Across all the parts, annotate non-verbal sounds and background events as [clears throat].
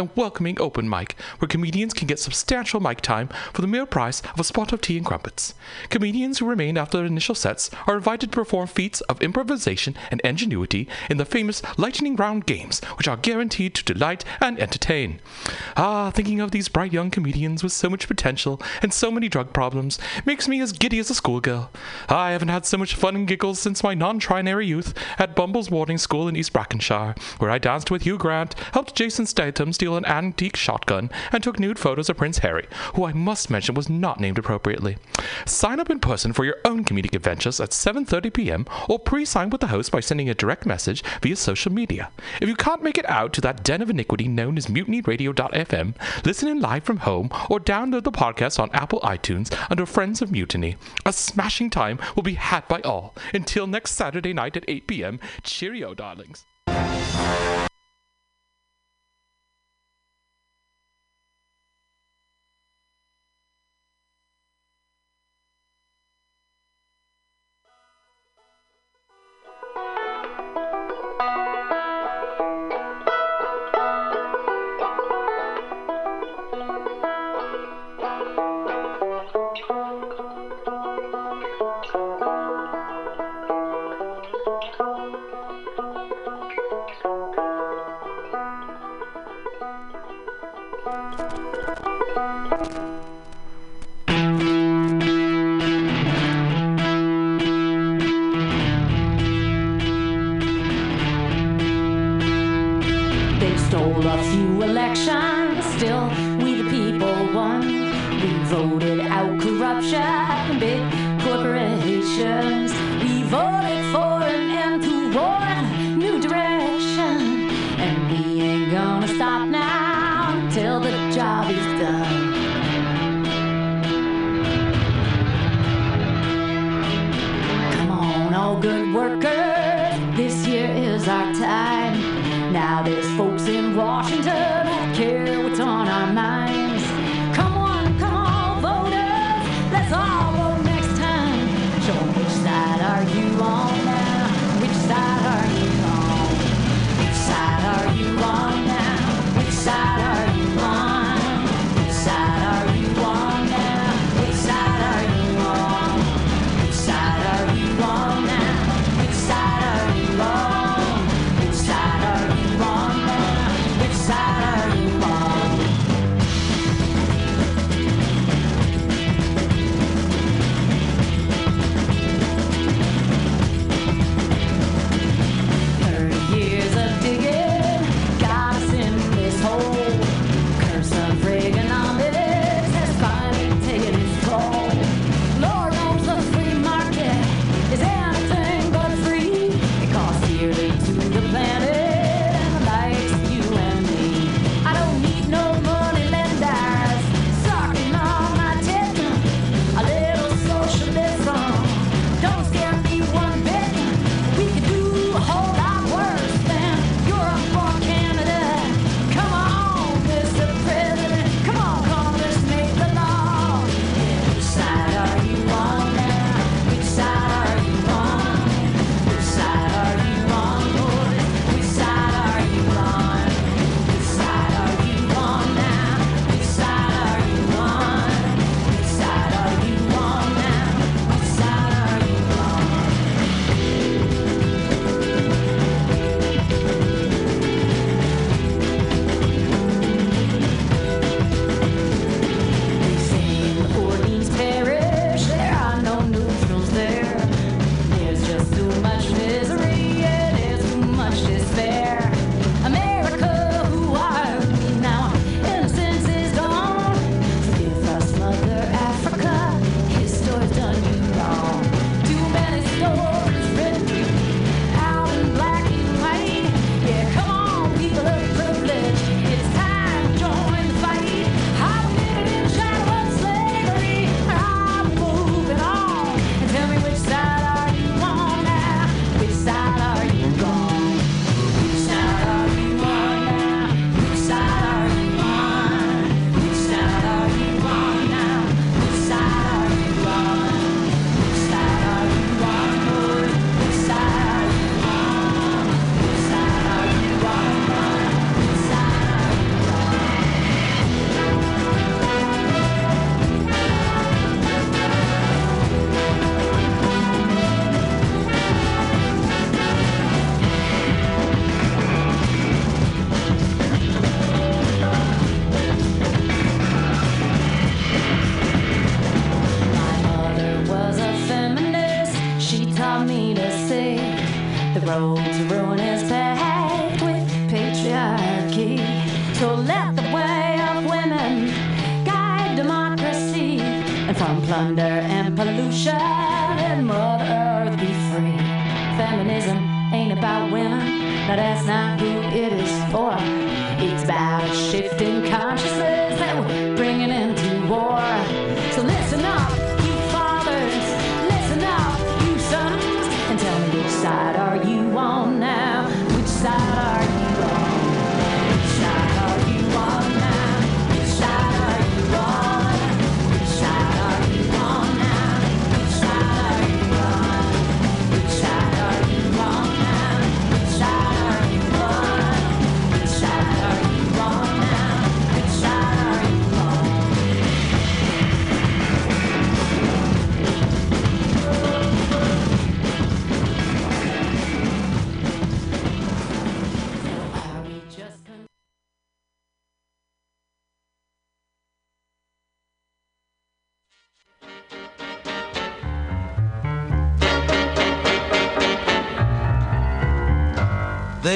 And welcoming open mic, where comedians can get substantial mic time for the mere price of a spot of tea and crumpets. Comedians who remain after their initial sets are invited to perform feats of improvisation and ingenuity in the famous lightning round games, which are guaranteed to delight and entertain. Ah, thinking of these bright young comedians with so much potential and so many drug problems makes me as giddy as a schoolgirl. I haven't had so much fun and giggles since my non-trinary youth at Bumble's boarding school in East Brackenshire, where I danced with Hugh Grant, helped Jason Statham steal an antique shotgun, and took nude photos of Prince Harry, who I must mention was not named appropriately. Sign up in person for your own comedic adventures at 7:30 p.m. or pre-sign with the host by sending a direct message via social media. If you can't make it out to that den of iniquity known as mutinyradio.fm, listen in live from home or download the podcast on Apple iTunes under Friends of Mutiny. A smashing time will be had by all. Until next Saturday night at 8 p.m. Cheerio, darlings.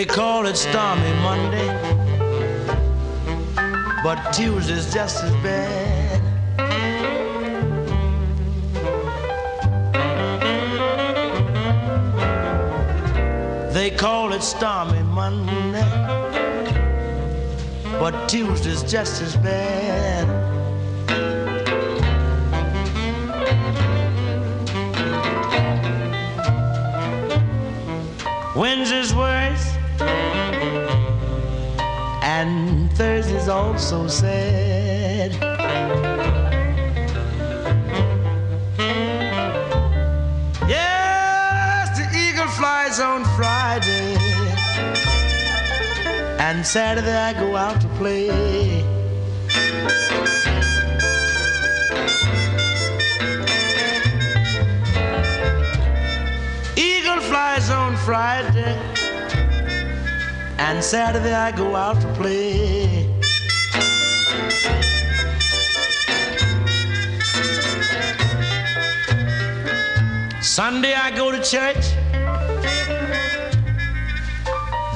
They call it Stormy Monday, but Tuesday's just as bad. They call it Stormy Monday, but Tuesday's just as bad. And Thursday's also sad. Yes, the eagle flies on Friday, and Saturday I go out to play. Eagle flies on Friday, and Saturday I go out to play. Sunday I go to church,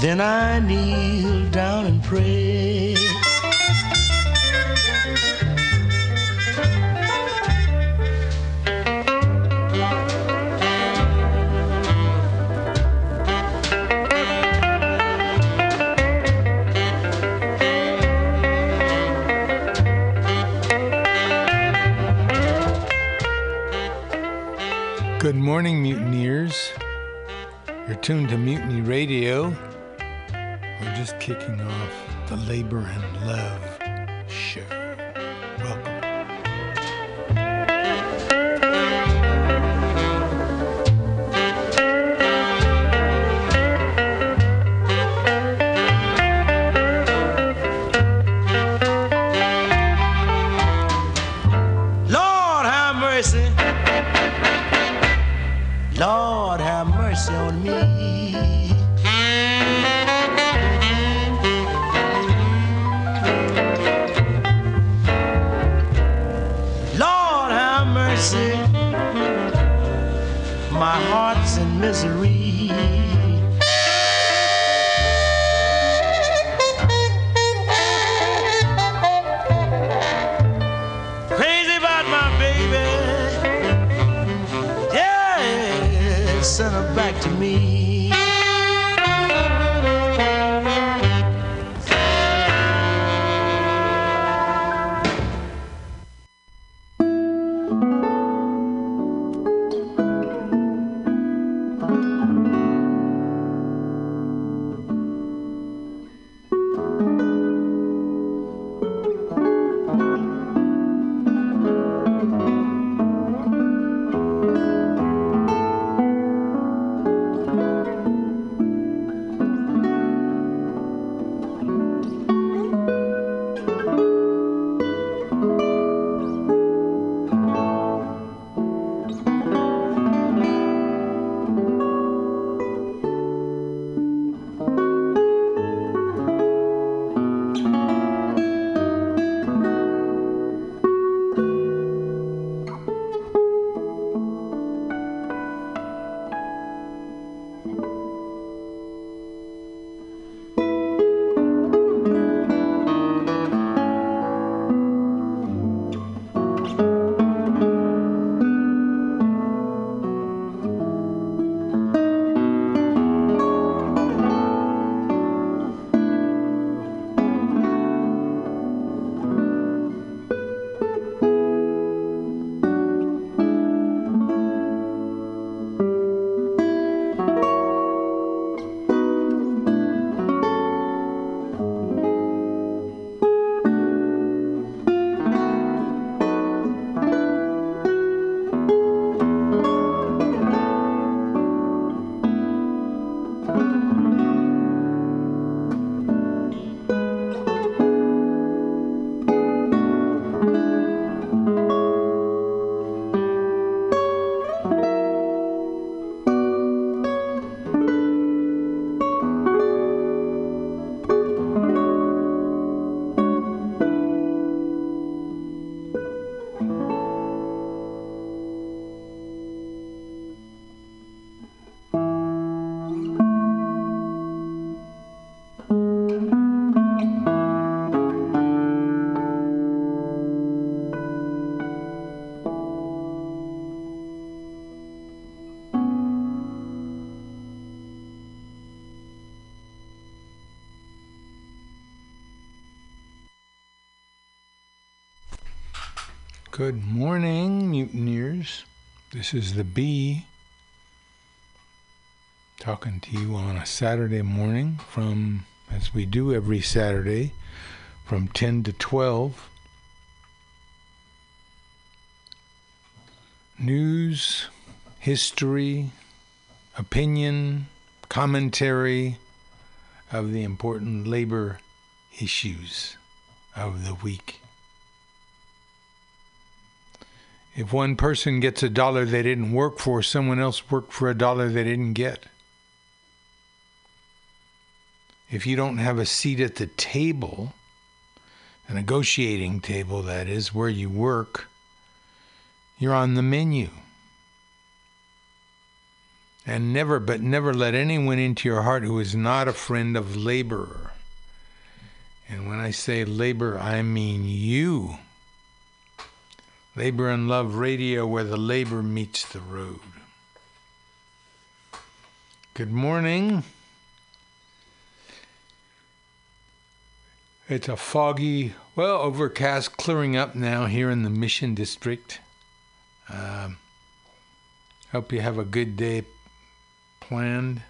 then I kneel down and pray. Good morning, mutineers. You're tuned to Mutiny Radio. We're just kicking off the Labor and Love This is the Bee talking to you on a Saturday morning from, as we do every Saturday, from 10 to 12. News, history, opinion, commentary of the important labor issues of the week. If one person gets a dollar they didn't work for, someone else worked for a dollar they didn't get. If you don't have a seat at the table, a negotiating table that is, where you work, you're on the menu. And never, but never let anyone into your heart who is not a friend of labor. And when I say labor, I mean you. Labor and Love Radio, where the labor meets the road. Good morning. It's a foggy, well, overcast, clearing up now here in the Mission District. Um, hope you have a good day planned.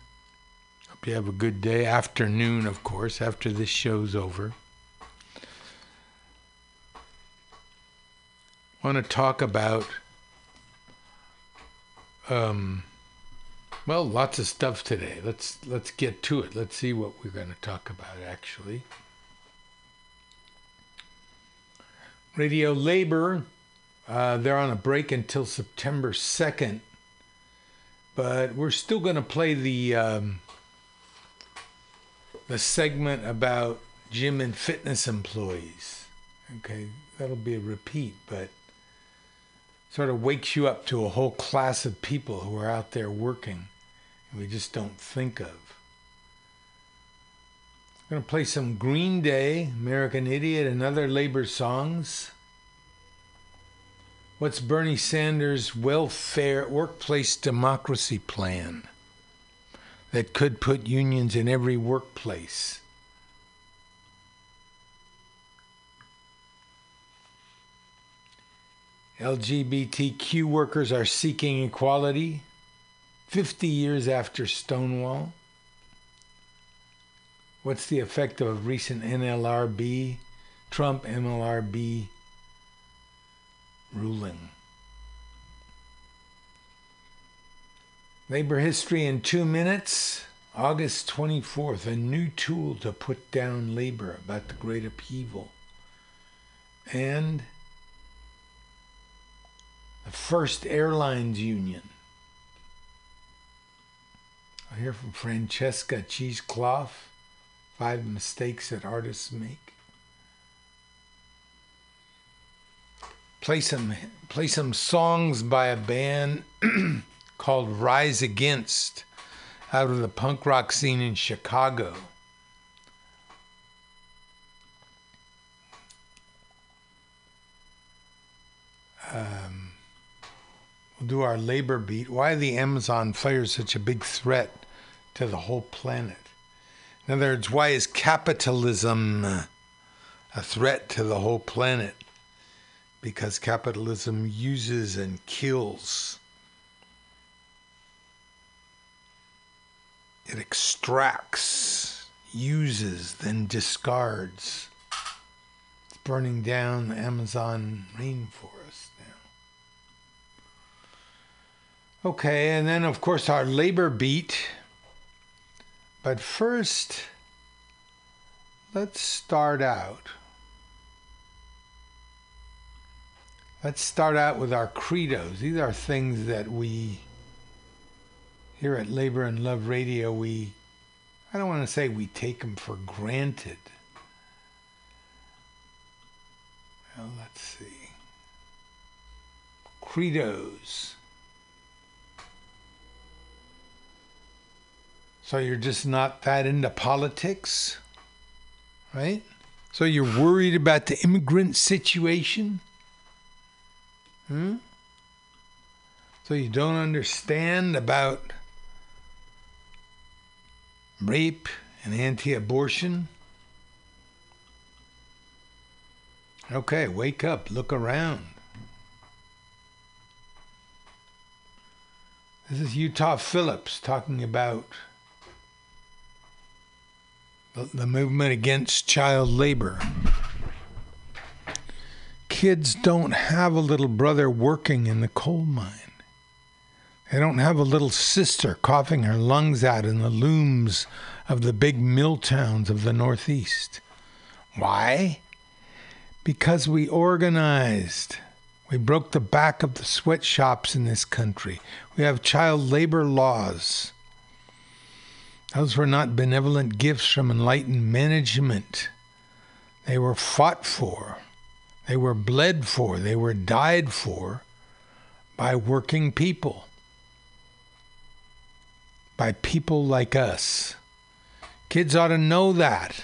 Hope you have a good day. Afternoon, of course, after this show's over. Want to talk about, um, well, lots of stuff today. Let's let's get to it. Let's see what we're going to talk about. Actually, Radio Labor. Uh, they're on a break until September second, but we're still going to play the um, the segment about gym and fitness employees. Okay, that'll be a repeat, but sort of wakes you up to a whole class of people who are out there working and we just don't think of. I'm going to play some Green Day, American Idiot, and other labor songs. What's Bernie Sanders' welfare workplace democracy plan that could put unions in every workplace? LGBTQ workers are seeking equality 50 years after Stonewall. What's the effect of recent NLRB, Trump NLRB ruling? Labor history in two minutes. August 24th, a new tool to put down labor about the great upheaval. And the First Airlines Union. I hear from Francesca Cheesecloth, five mistakes that artists make. Play some play some songs by a band [clears throat] called Rise Against out of the punk rock scene in Chicago. Um, We'll do our labor beat. Why the Amazon fire is such a big threat to the whole planet? In other words, why is capitalism a threat to the whole planet? Because capitalism uses and kills. It extracts, uses, then discards. It's burning down the Amazon rainforest. Okay, and then of course our labor beat. But first, let's start out. Let's start out with our credos. These are things that we, here at Labor and Love Radio, we, I don't want to say we take them for granted. Well, let's see. Credos. So you're just not that into politics, right? So you're worried about the immigrant situation? Hmm? So you don't understand about rape and anti abortion? Okay, wake up, look around. This is Utah Phillips talking about the, movement against child labor. Kids don't have a little brother working in the coal mine. They don't have a little sister coughing her lungs out in the looms of the big mill towns of the Northeast. Why? Because we organized. We broke the back of the sweatshops in this country. We have child labor laws. Those were not benevolent gifts from enlightened management. They were fought for, they were bled for, they were died for by working people, by people like us. Kids ought to know that.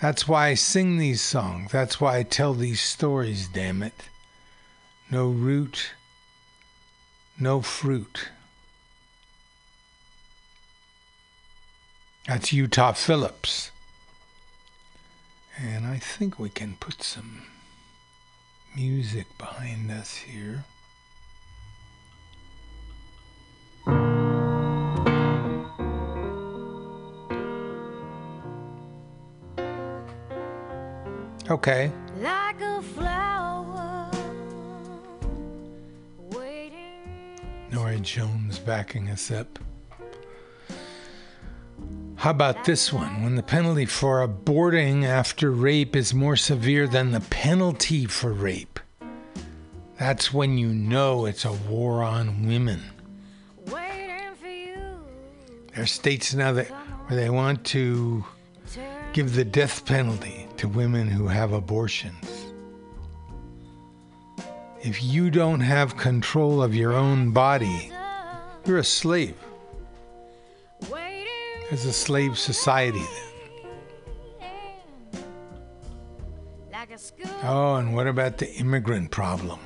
That's why I sing these songs. That's why I tell these stories, damn it no root, no fruit. That's Utah Phillips. And I think we can put some music behind us here. Okay. Like a flower waiting. Norah Jones backing us up. How about this one? When the penalty for aborting after rape is more severe than the penalty for rape, that's when you know it's a war on women. Waiting for you. There are states now that where they want to give the death penalty to women who have abortions. If you don't have control of your own body, you're a slave. There's a slave society. Oh, and what about the immigrant problem?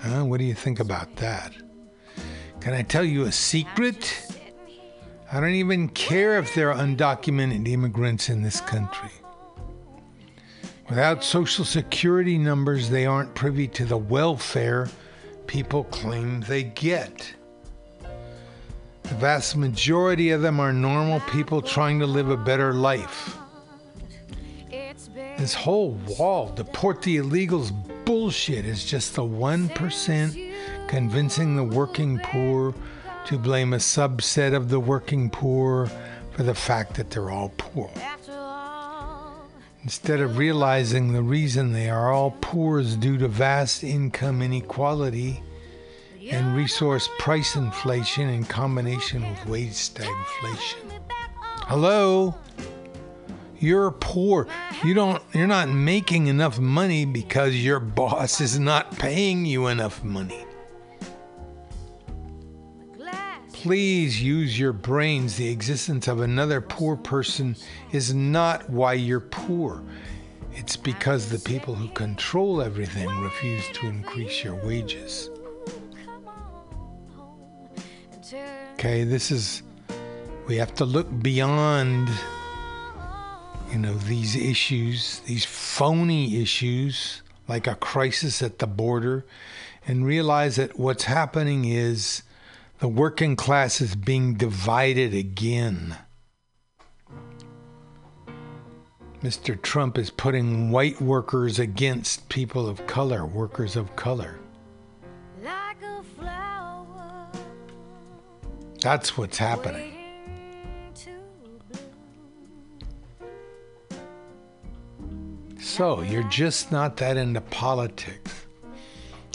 Huh? What do you think about that? Can I tell you a secret? I don't even care if there are undocumented immigrants in this country. Without social security numbers, they aren't privy to the welfare people claim they get. The vast majority of them are normal people trying to live a better life. This whole wall, deport the illegals bullshit is just the 1% convincing the working poor to blame a subset of the working poor for the fact that they're all poor. Instead of realizing the reason they are all poor is due to vast income inequality and resource price inflation in combination with wage stagflation. Hello? You're poor. You don't you're not making enough money because your boss is not paying you enough money. Please use your brains. The existence of another poor person is not why you're poor. It's because the people who control everything refuse to increase your wages. Okay, this is we have to look beyond you know these issues, these phony issues like a crisis at the border and realize that what's happening is the working class is being divided again. Mr. Trump is putting white workers against people of color, workers of color. like That's what's happening. So you're just not that into politics.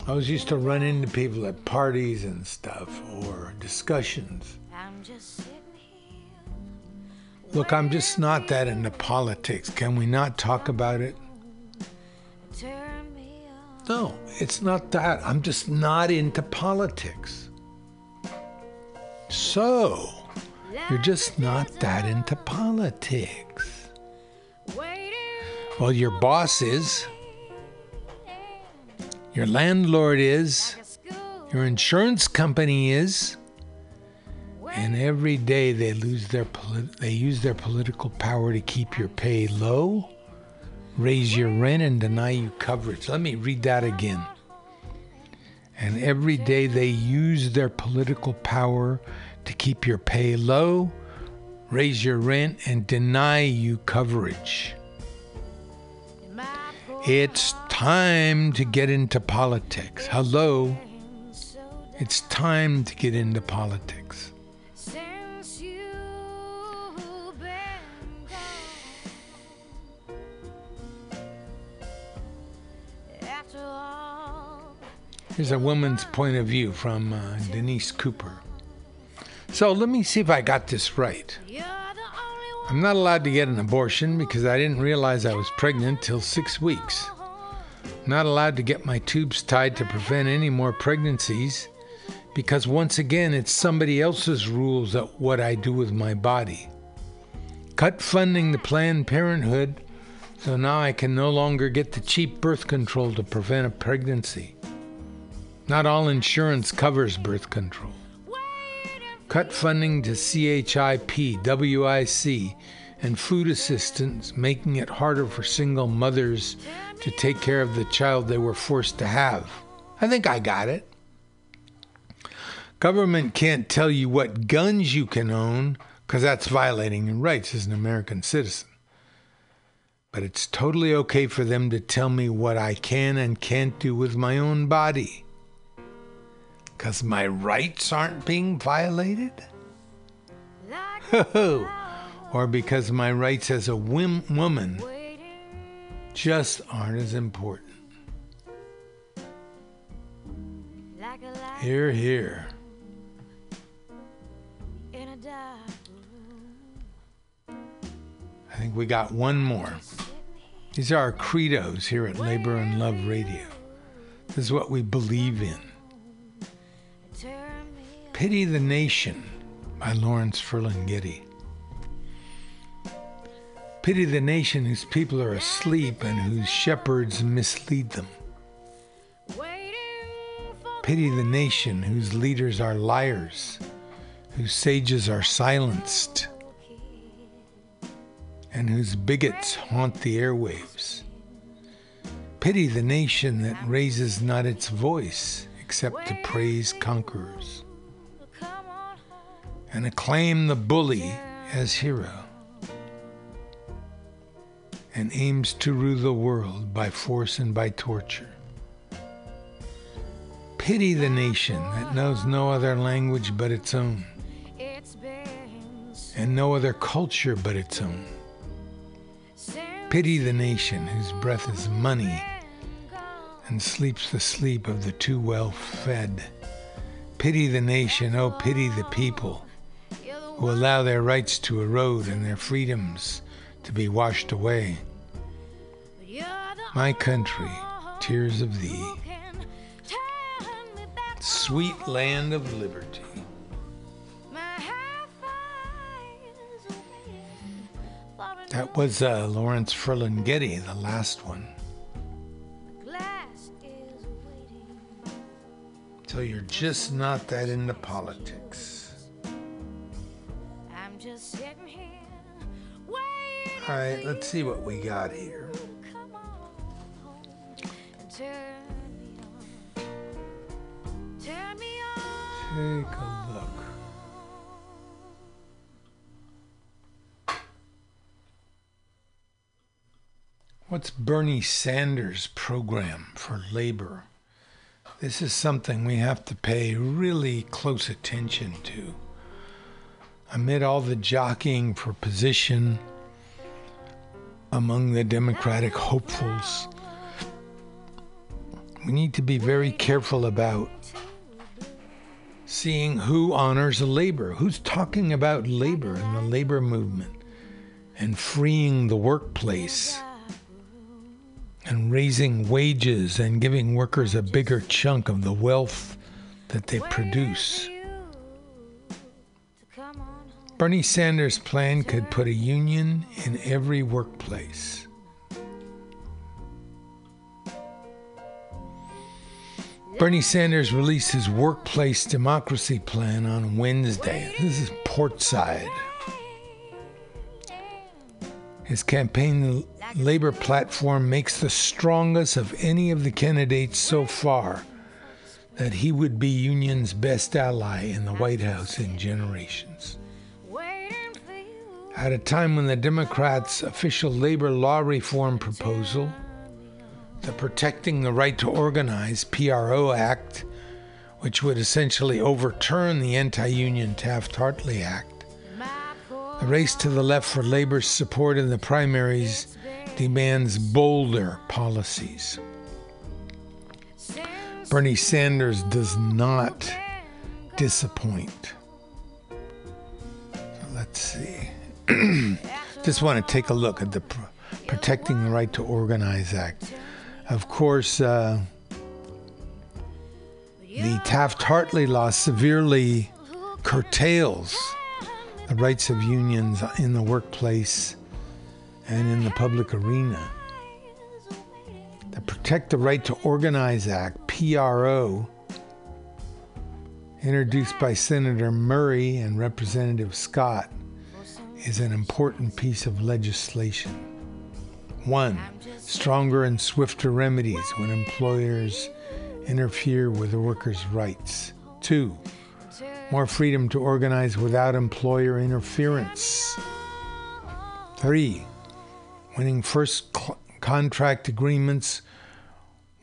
I was used to run into people at parties and stuff or discussions. Look, I'm just not that into politics. Can we not talk about it? No, it's not that. I'm just not into politics. So, you're just not that into politics. Well, your boss is, your landlord is, your insurance company is, and every day they lose their polit- they use their political power to keep your pay low, raise your rent and deny you coverage. Let me read that again. And every day they use their political power to keep your pay low, raise your rent, and deny you coverage. It's time to get into politics. Hello. It's time to get into politics. Here's a woman's point of view from uh, Denise Cooper. So let me see if I got this right. I'm not allowed to get an abortion because I didn't realize I was pregnant till six weeks. Not allowed to get my tubes tied to prevent any more pregnancies because once again it's somebody else's rules at what I do with my body. Cut funding to Planned Parenthood so now I can no longer get the cheap birth control to prevent a pregnancy. Not all insurance covers birth control. Cut funding to CHIP, WIC, and food assistance, making it harder for single mothers to take care of the child they were forced to have. I think I got it. Government can't tell you what guns you can own because that's violating your rights as an American citizen. But it's totally okay for them to tell me what I can and can't do with my own body. Because my rights aren't being violated? [laughs] Or because my rights as a whim- woman just aren't as important. Hear, hear. in a dark room. I think we got one more. These are our credos here at Labor and Love Radio. This is what we believe in. Pity the Nation by Lawrence Ferlinghetti. Pity the nation whose people are asleep and whose shepherds mislead them. Pity the nation whose leaders are liars, whose sages are silenced, and whose bigots haunt the airwaves. Pity the nation that raises not its voice except to praise conquerors. And acclaim the bully as hero and aims to rule the world by force and by torture. Pity the nation that knows no other language but its own It's been so and no other culture but its own. Pity the nation whose breath is money and sleeps the sleep of the too well fed. Pity the nation, oh, pity the people who allow their rights to erode and their freedoms to be washed away. My country, tears of thee, sweet land of liberty. That was uh, Lawrence Ferlinghetti, the last one. So you're just not that into politics. All right, let's see what we got here. Take a look. What's Bernie Sanders' program for labor? This is something we have to pay really close attention to. Amid all the jockeying for position among the Democratic hopefuls, we need to be very careful about seeing who honors labor, who's talking about labor and the labor movement, and freeing the workplace, and raising wages and giving workers a bigger chunk of the wealth that they produce. Bernie Sanders' plan could put a union in every workplace. Bernie Sanders released his workplace democracy plan on Wednesday. This is Portside. His campaign labor platform makes the strongest of any of the candidates so far. that he would be Union's best ally in the White House in generations. At a time when the Democrats' official labor law reform proposal, the Protecting the Right to Organize PRO Act, which would essentially overturn the anti union Taft Hartley Act, the race to the left for labor's support in the primaries demands bolder policies. Bernie Sanders does not disappoint. Let's see. [clears throat] Just want to take a look at the Protecting the Right to Organize Act. Of course, uh, the Taft Hartley law severely curtails the rights of unions in the workplace and in the public arena. The Protect the Right to Organize Act, PRO, introduced by Senator Murray and Representative Scott, is an important piece of legislation. One, stronger and swifter remedies when employers interfere with the workers' rights. Two, more freedom to organize without employer interference. Three, winning first cl- contract agreements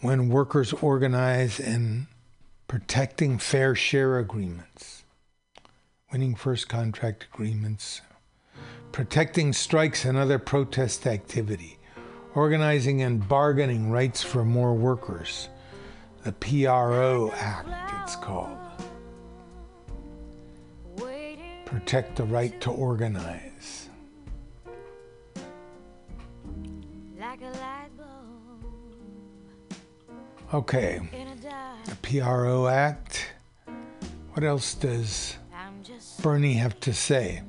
when workers organize and protecting fair share agreements. Winning first contract agreements, protecting strikes and other protest activity, organizing and bargaining rights for more workers. The PRO Act, it's called. Protect the right to organize. Okay, the PRO Act. What else does Bernie have to say?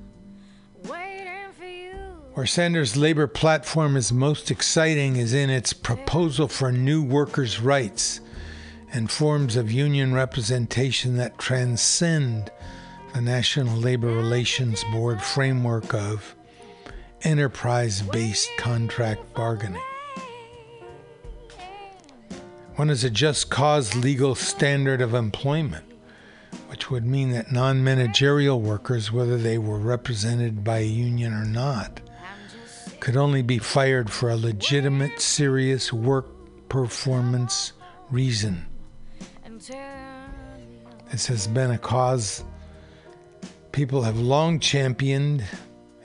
Where Sanders' labor platform is most exciting is in its proposal for new workers' rights and forms of union representation that transcend the National Labor Relations Board framework of enterprise based contract bargaining. One is a just cause legal standard of employment, which would mean that non managerial workers, whether they were represented by a union or not, could only be fired for a legitimate, serious work performance reason. This has been a cause people have long championed.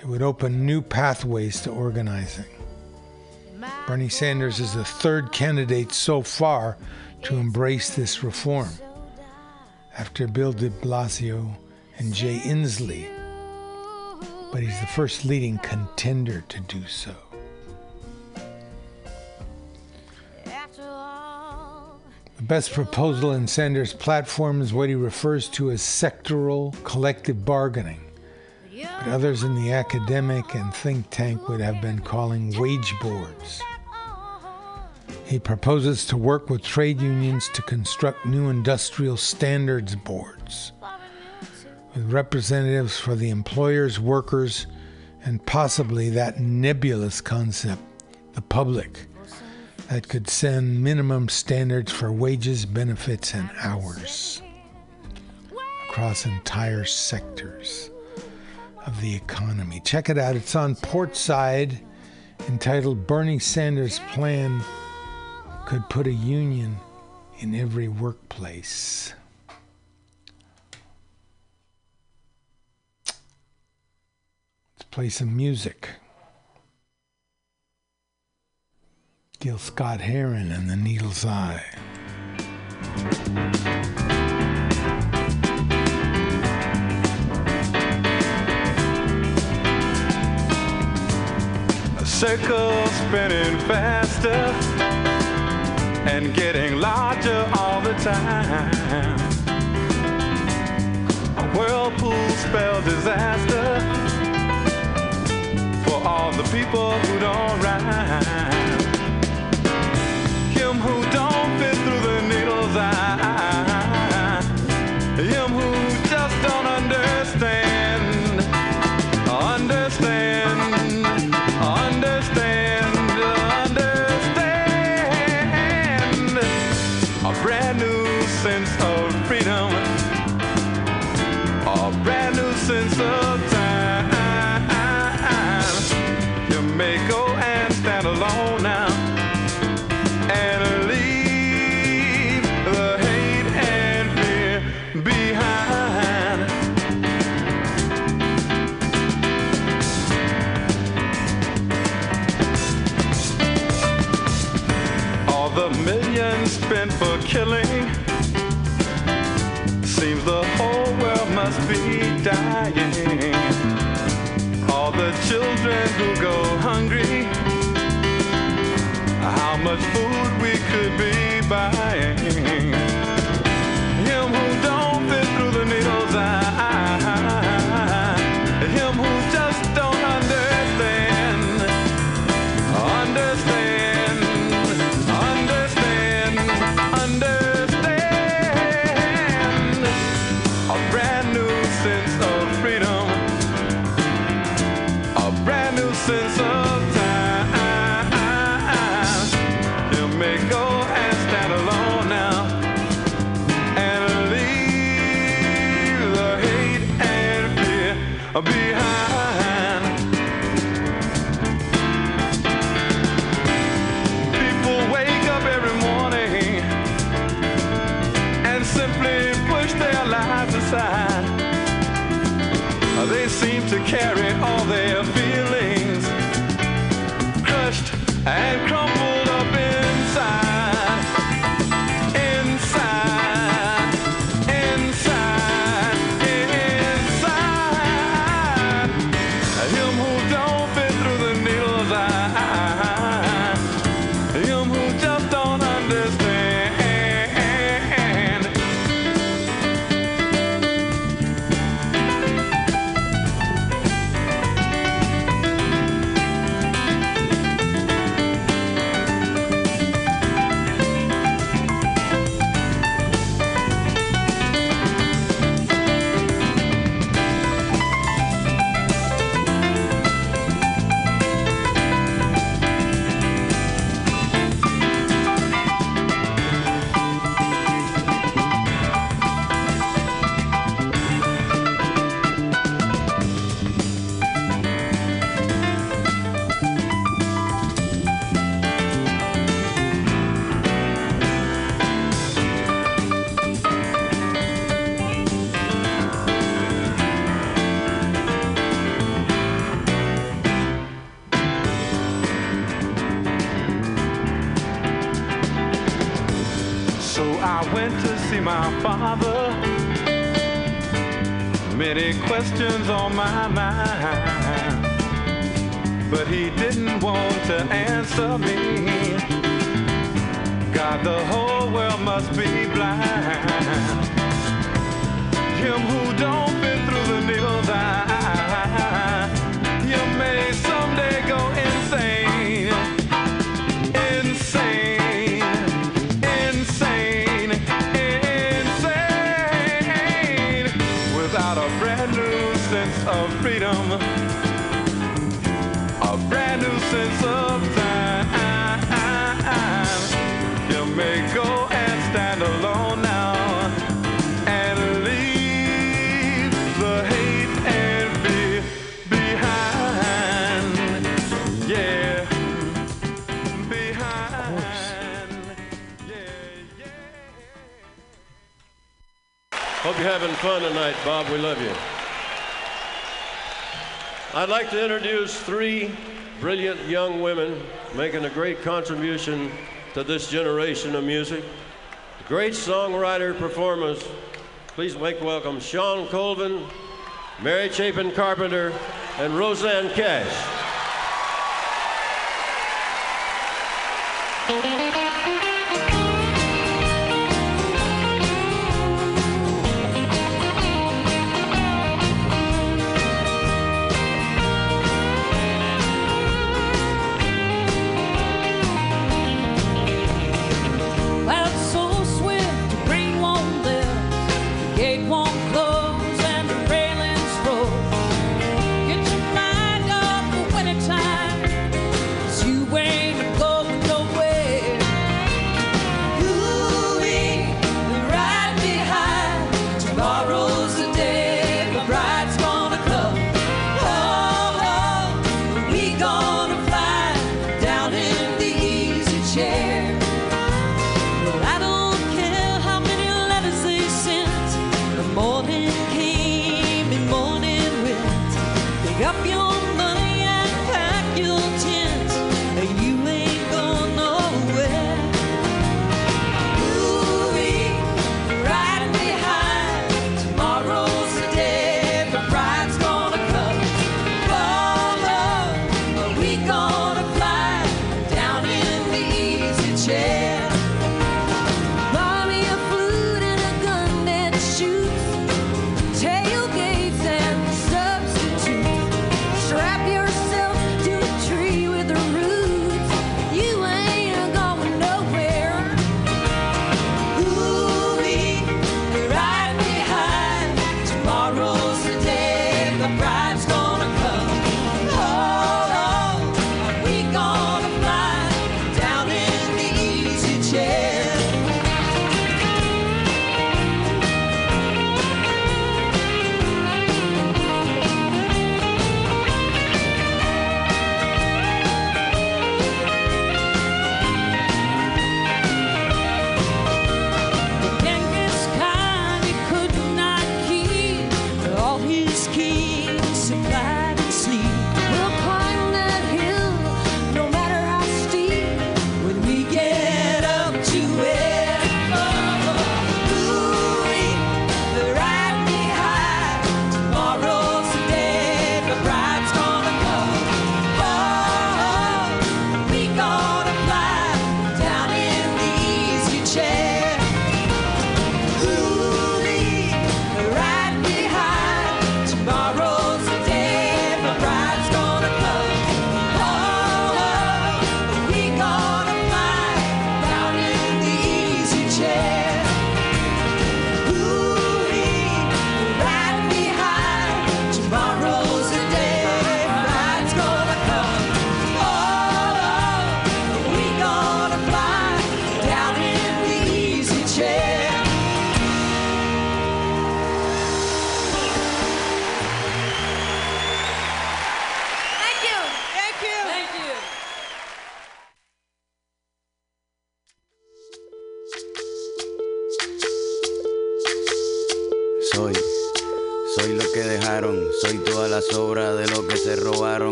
It would open new pathways to organizing. Bernie Sanders is the third candidate so far to embrace this reform, after Bill de Blasio and Jay Inslee but he's the first leading contender to do so. The best proposal in Sanders' platform is what he refers to as sectoral collective bargaining, but others in the academic and think tank would have been calling wage boards. He proposes to work with trade unions to construct new industrial standards boards with representatives for the employers, workers, and possibly that nebulous concept, the public, that could send minimum standards for wages, benefits, and hours across entire sectors of the economy. Check it out. It's on Portside, entitled Bernie Sanders' Plan Could Put a Union in Every Workplace. Play some music. Gil Scott Heron and the Needle's Eye. A circle spinning faster and getting larger all the time. A whirlpool spell disaster all the people who don't rhyme. Him who don't fit through the needle's eye. Killing seems the whole world must be dying. All the children who go hungry, how much food we could be buying. Behind. People wake up every morning and simply push their lives aside. They seem to carry all their feelings crushed and crumpled didn't want to answer me. God, the whole world must be blind. Him who don't fun tonight, Bob. We love you. I'd like to introduce three brilliant young women making a great contribution to this generation of music. Great songwriter performers. Please make welcome Shawn Colvin, Mary Chapin Carpenter, and Rosanne Cash. You'll be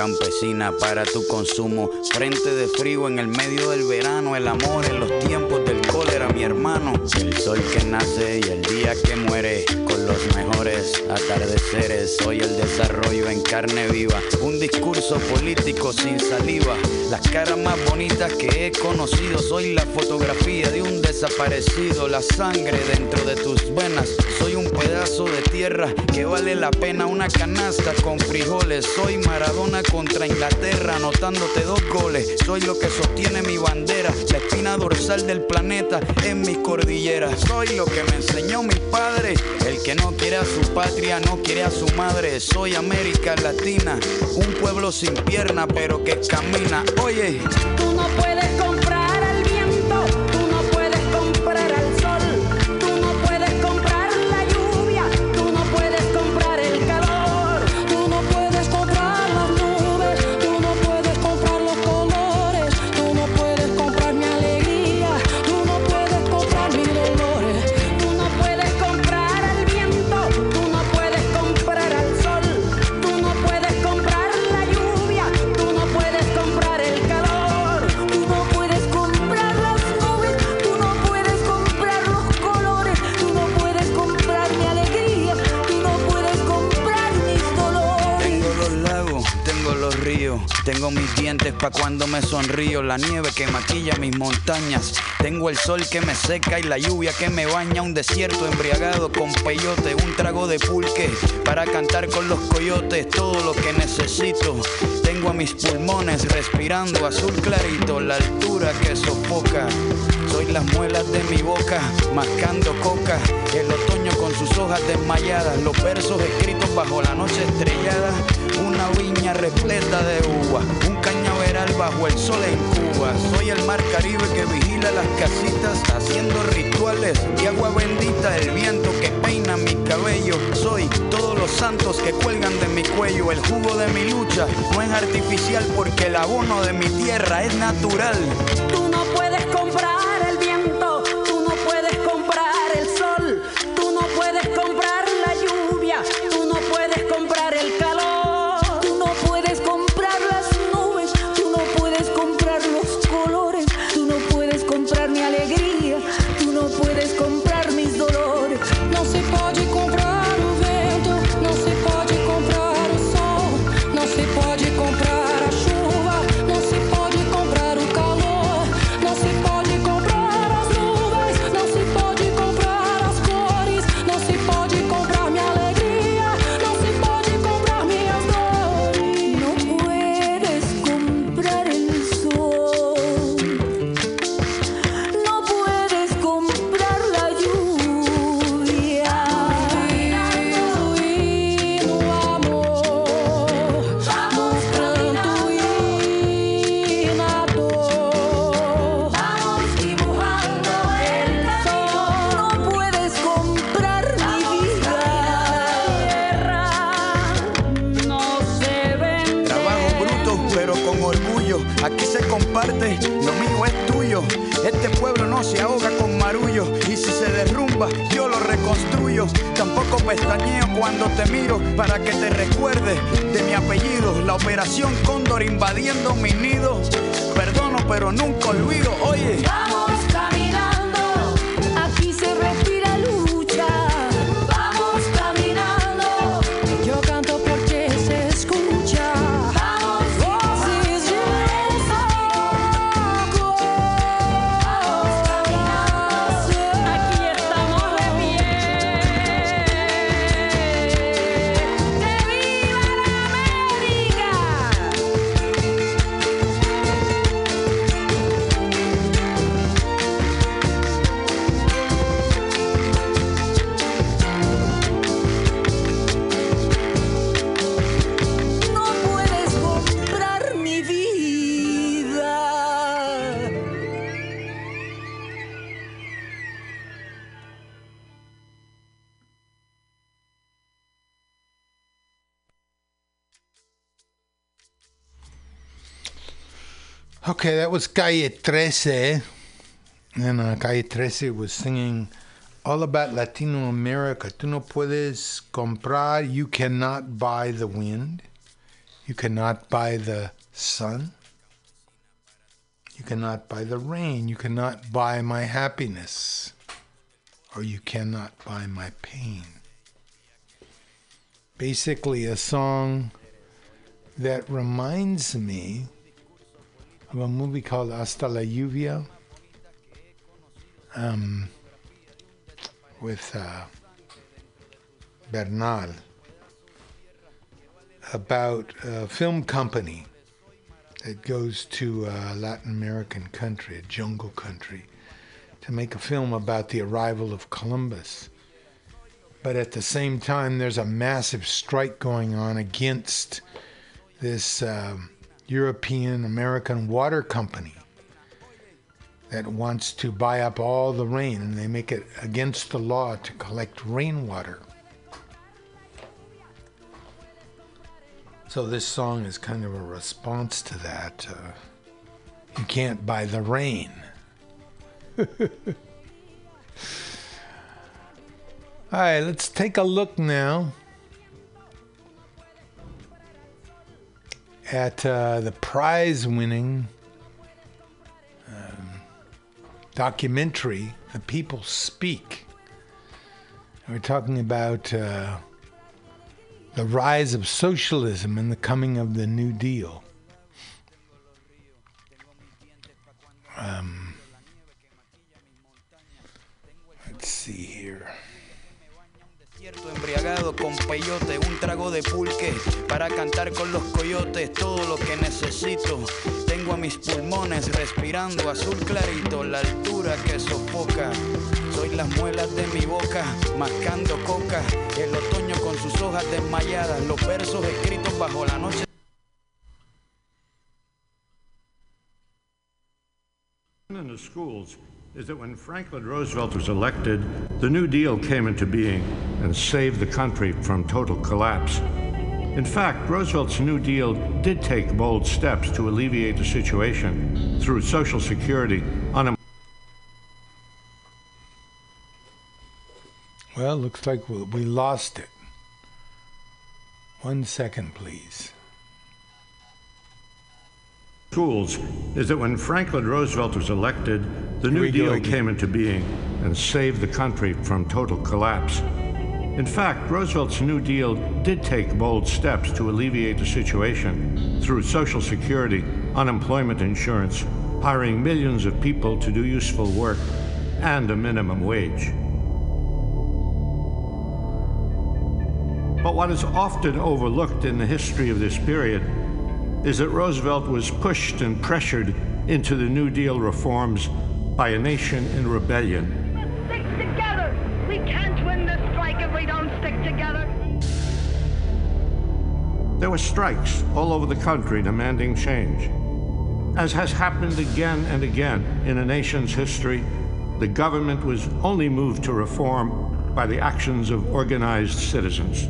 campesina para tu consumo. Frente de frío en el medio del verano, el amor en los tiempos del cólera, mi hermano. El sol que nace y el día que muere, con los mejores atardeceres. Soy el desarrollo en carne viva, un discurso político sin saliva. Las caras más bonitas que he conocido, soy la fotografía de un desaparecido, la sangre dentro de tus venas. Soy un pedazo de tierra que vale la pena una canasta con frijoles. Soy Maradona contra Inglaterra, anotándote dos goles. Soy lo que sostiene mi bandera, la espina dorsal del planeta en mis cordilleras. Soy lo que me enseñó mi padre, el que no quiere a su patria, no quiere a su madre. Soy América Latina, un pueblo sin pierna pero que camina. Oye, mis dientes pa' cuando me sonrío, la nieve que maquilla mis montañas, tengo el sol que me seca y la lluvia que me baña, un desierto embriagado con peyote, un trago de pulque para cantar con los coyotes, todo lo que necesito. Tengo a mis pulmones respirando azul clarito, la altura que sofoca. Soy las muelas de mi boca, mascando coca, el otoño con sus hojas desmayadas, los versos escritos bajo la noche estrellada, una viña repleta de uva, un cañaveral bajo el sol en Cuba. Soy el mar Caribe que vigila las casitas, haciendo rituales y agua bendita, el viento que peina mi cabello. Soy todos los santos que cuelgan de mi cuello, el jugo de mi lucha no es artificial porque el abono de mi tierra es natural. Comprar el viento, Okay, that was Calle 13. And uh, Calle 13 was singing all about Latino America. Tú no puedes comprar, you cannot buy the wind. You cannot buy the sun. You cannot buy the rain. You cannot buy my happiness. Or you cannot buy my pain. Basically, a song that reminds me of a movie called Hasta la Lluvia um, with uh, Bernal about a film company that goes to a Latin American country, a jungle country, to make a film about the arrival of Columbus. But at the same time, there's a massive strike going on against this um, European American water company that wants to buy up all the rain, and they make it against the law to collect rainwater. So this song is kind of a response to that. Uh, you can't buy the rain. [laughs] All right, let's take a look now at uh, the prize winning um, documentary, The People Speak. And we're talking about uh, the rise of socialism and the coming of the New Deal. Um, let's see here. Embriagado con peyote, un trago de pulque para cantar con los coyotes, todo lo que necesito. Tengo a mis pulmones respirando azul clarito, la altura que sofoca. Soy las muelas de mi boca, mascando coca. El otoño con sus hojas desmayadas, los versos escritos bajo la noche. in the schools is that when Franklin Roosevelt was elected, the New Deal came into being and saved the country from total collapse. In fact, Roosevelt's New Deal did take bold steps to alleviate the situation through Social Security, unemployment. Well, looks like we we lost it. One second, please. Schools is that when Franklin Roosevelt was elected, the New Deal came into being and saved the country from total collapse. In fact, Roosevelt's New Deal did take bold steps to alleviate the situation through Social Security, unemployment insurance, hiring millions of people to do useful work, and a minimum wage. But what is often overlooked in the history of this period is that Roosevelt was pushed and pressured into the New Deal reforms by a nation in rebellion. Stick together! We can't win this strike if we don't stick together. There were strikes all over the country demanding change. As has happened again and again in a nation's history, the government was only moved to reform by the actions of organized citizens.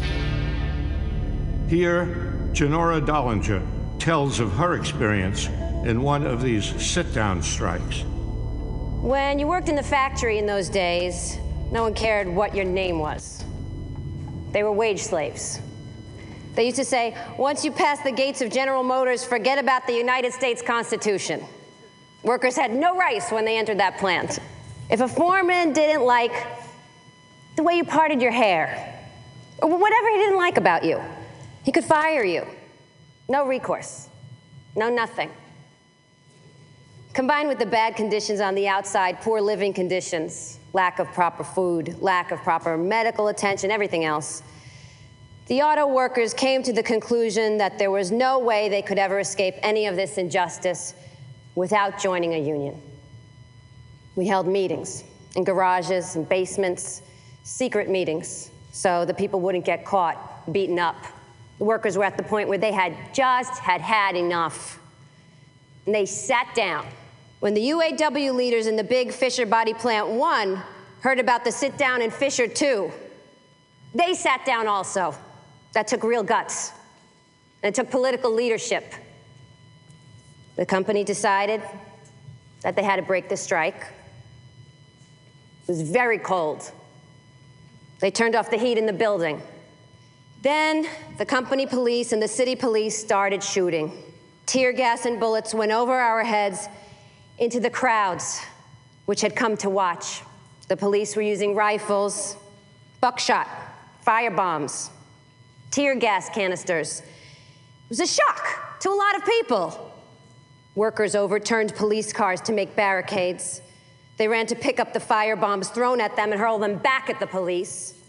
Here, Genora Dollinger tells of her experience in one of these sit down strikes. When you worked in the factory in those days, no one cared what your name was. They were wage slaves. They used to say, once you pass the gates of General Motors, forget about the United States Constitution. Workers had no rights when they entered that plant. If a foreman didn't like the way you parted your hair, or whatever he didn't like about you, he could fire you. No recourse. No nothing. Combined with the bad conditions on the outside, poor living conditions, lack of proper food, lack of proper medical attention, everything else, the auto workers came to the conclusion that there was no way they could ever escape any of this injustice without joining a union. We held meetings in garages and basements, secret meetings, so the people wouldn't get caught, beaten up. The workers were at the point where they had just had had enough. And they sat down. When the UAW leaders in the big Fisher Body Plant 1 heard about the sit down in Fisher 2, they sat down also. That took real guts. And it took political leadership. The company decided that they had to break the strike. It was very cold. They turned off the heat in the building. Then the company police and the city police started shooting. Tear gas and bullets went over our heads into the crowds, which had come to watch. The police were using rifles, buckshot, fire bombs, tear gas canisters. It was a shock to a lot of people. Workers overturned police cars to make barricades. They ran to pick up the fire bombs thrown at them and hurl them back at the police.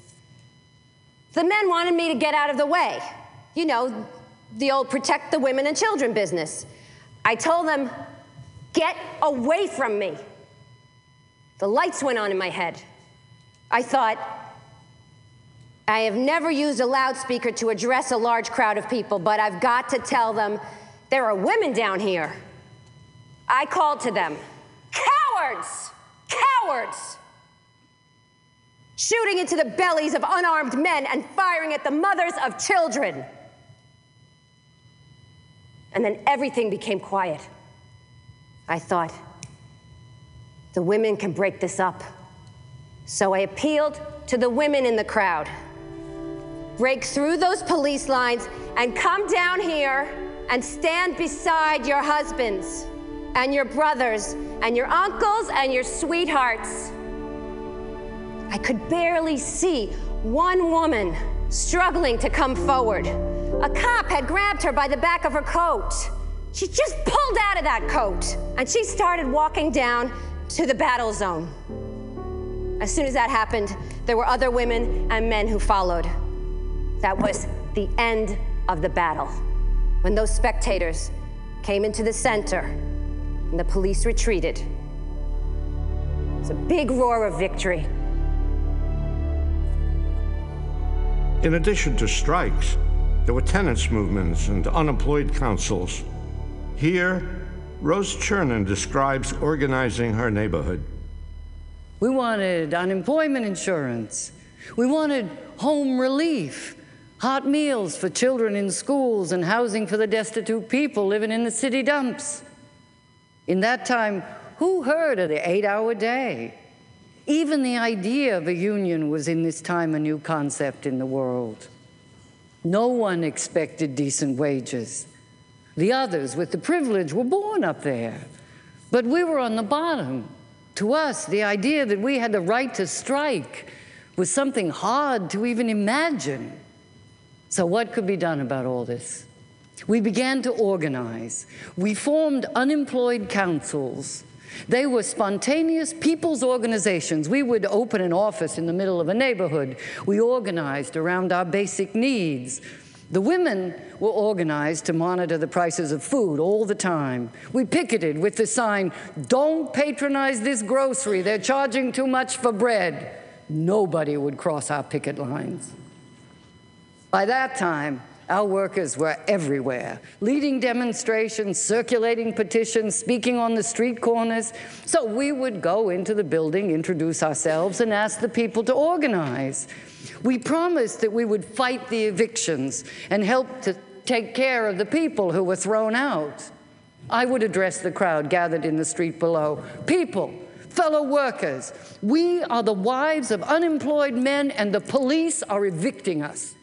The men wanted me to get out of the way. You know, the old protect the women and children business. I told them, get away from me. The lights went on in my head. I thought, I have never used a loudspeaker to address a large crowd of people, but I've got to tell them there are women down here. I called to them, cowards, cowards, shooting into the bellies of unarmed men and firing at the mothers of children. And then everything became quiet. I thought, the women can break this up. So I appealed to the women in the crowd. Break through those police lines and come down here and stand beside your husbands and your brothers and your uncles and your sweethearts. I could barely see one woman struggling to come forward. A cop had grabbed her by the back of her coat. She just pulled out of that coat and she started walking down to the battle zone. As soon as that happened, there were other women and men who followed. That was the end of the battle. When those spectators came into the center and the police retreated, it was a big roar of victory. In addition to strikes, there were tenants' movements and unemployed councils. Here, Rose Chernin describes organizing her neighborhood. We wanted unemployment insurance. We wanted home relief, hot meals for children in schools, and housing for the destitute people living in the city dumps. In that time, who heard of the eight hour day? Even the idea of a union was in this time a new concept in the world. No one expected decent wages. The others with the privilege were born up there. But we were on the bottom. To us, the idea that we had the right to strike was something hard to even imagine. So, what could be done about all this? We began to organize. We formed unemployed councils. They were spontaneous people's organizations. We would open an office in the middle of a neighborhood. We organized around our basic needs. The women were organized to monitor the prices of food all the time. We picketed with the sign, Don't patronize this grocery, they're charging too much for bread. Nobody would cross our picket lines. By that time, our workers were everywhere, leading demonstrations, circulating petitions, speaking on the street corners. So we would go into the building, introduce ourselves, and ask the people to organize. We promised that we would fight the evictions and help to take care of the people who were thrown out. I would address the crowd gathered in the street below. People, fellow workers, we are the wives of unemployed men, and the police are evicting us.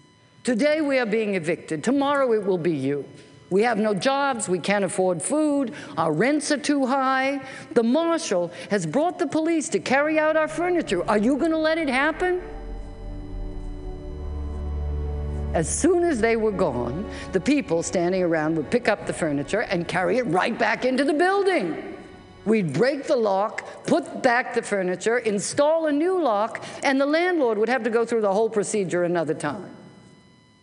Today we are being evicted. Tomorrow it will be you. We have no jobs, we can't afford food, our rents are too high. The marshal has brought the police to carry out our furniture. Are you going to let it happen? As soon as they were gone, the people standing around would pick up the furniture and carry it right back into the building. We'd break the lock, put back the furniture, install a new lock, and the landlord would have to go through the whole procedure another time.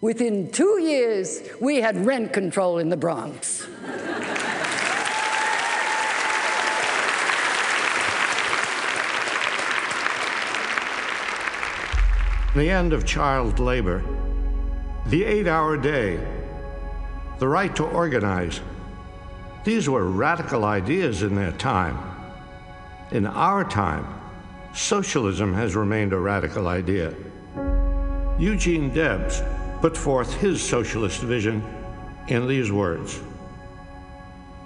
Within two years, we had rent control in the Bronx. The end of child labor, the eight hour day, the right to organize. These were radical ideas in their time. In our time, socialism has remained a radical idea. Eugene Debs put forth his socialist vision in these words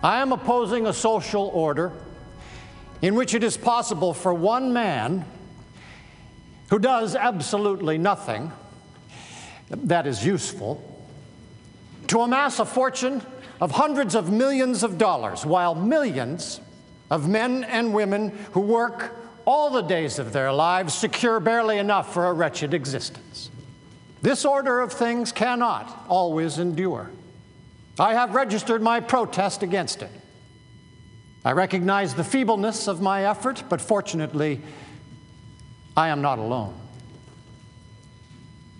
I am opposing a social order in which it is possible for one man who does absolutely nothing that is useful to amass a fortune of hundreds of millions of dollars, while millions of men and women who work all the days of their lives secure barely enough for a wretched existence. This order of things cannot always endure. I have registered my protest against it. I recognize the feebleness of my effort, but fortunately, I am not alone.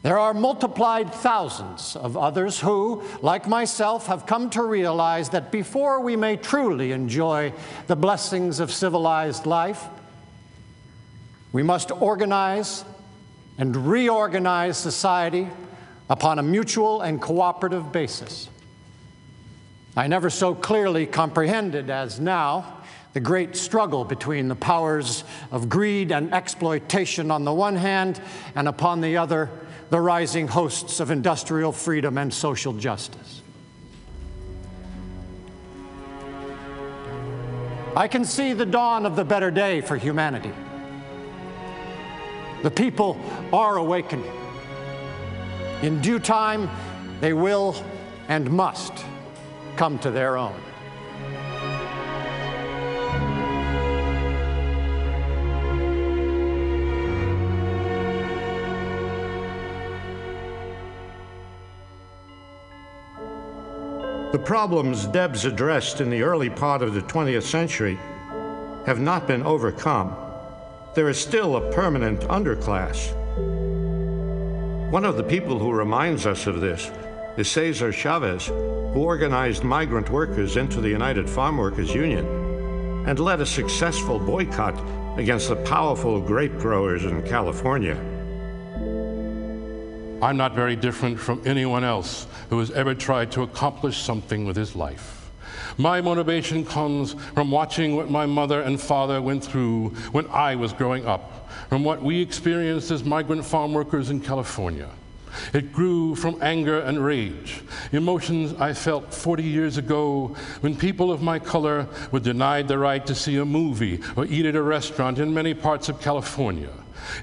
There are multiplied thousands of others who, like myself, have come to realize that before we may truly enjoy the blessings of civilized life, we must organize and reorganize society upon a mutual and cooperative basis. I never so clearly comprehended as now the great struggle between the powers of greed and exploitation on the one hand, and upon the other, the rising hosts of industrial freedom and social justice. I can see the dawn of the better day for humanity. The people are awakening. In due time, they will and must come to their own. The problems Debs addressed in the early part of the 20th century have not been overcome. There is still a permanent underclass. One of the people who reminds us of this is Cesar Chavez, who organized migrant workers into the United Farm Workers Union and led a successful boycott against the powerful grape growers in California. I'm not very different from anyone else who has ever tried to accomplish something with his life. My motivation comes from watching what my mother and father went through when I was growing up, from what we experienced as migrant farm workers in California. It grew from anger and rage, emotions I felt 40 years ago when people of my color were denied the right to see a movie or eat at a restaurant in many parts of California.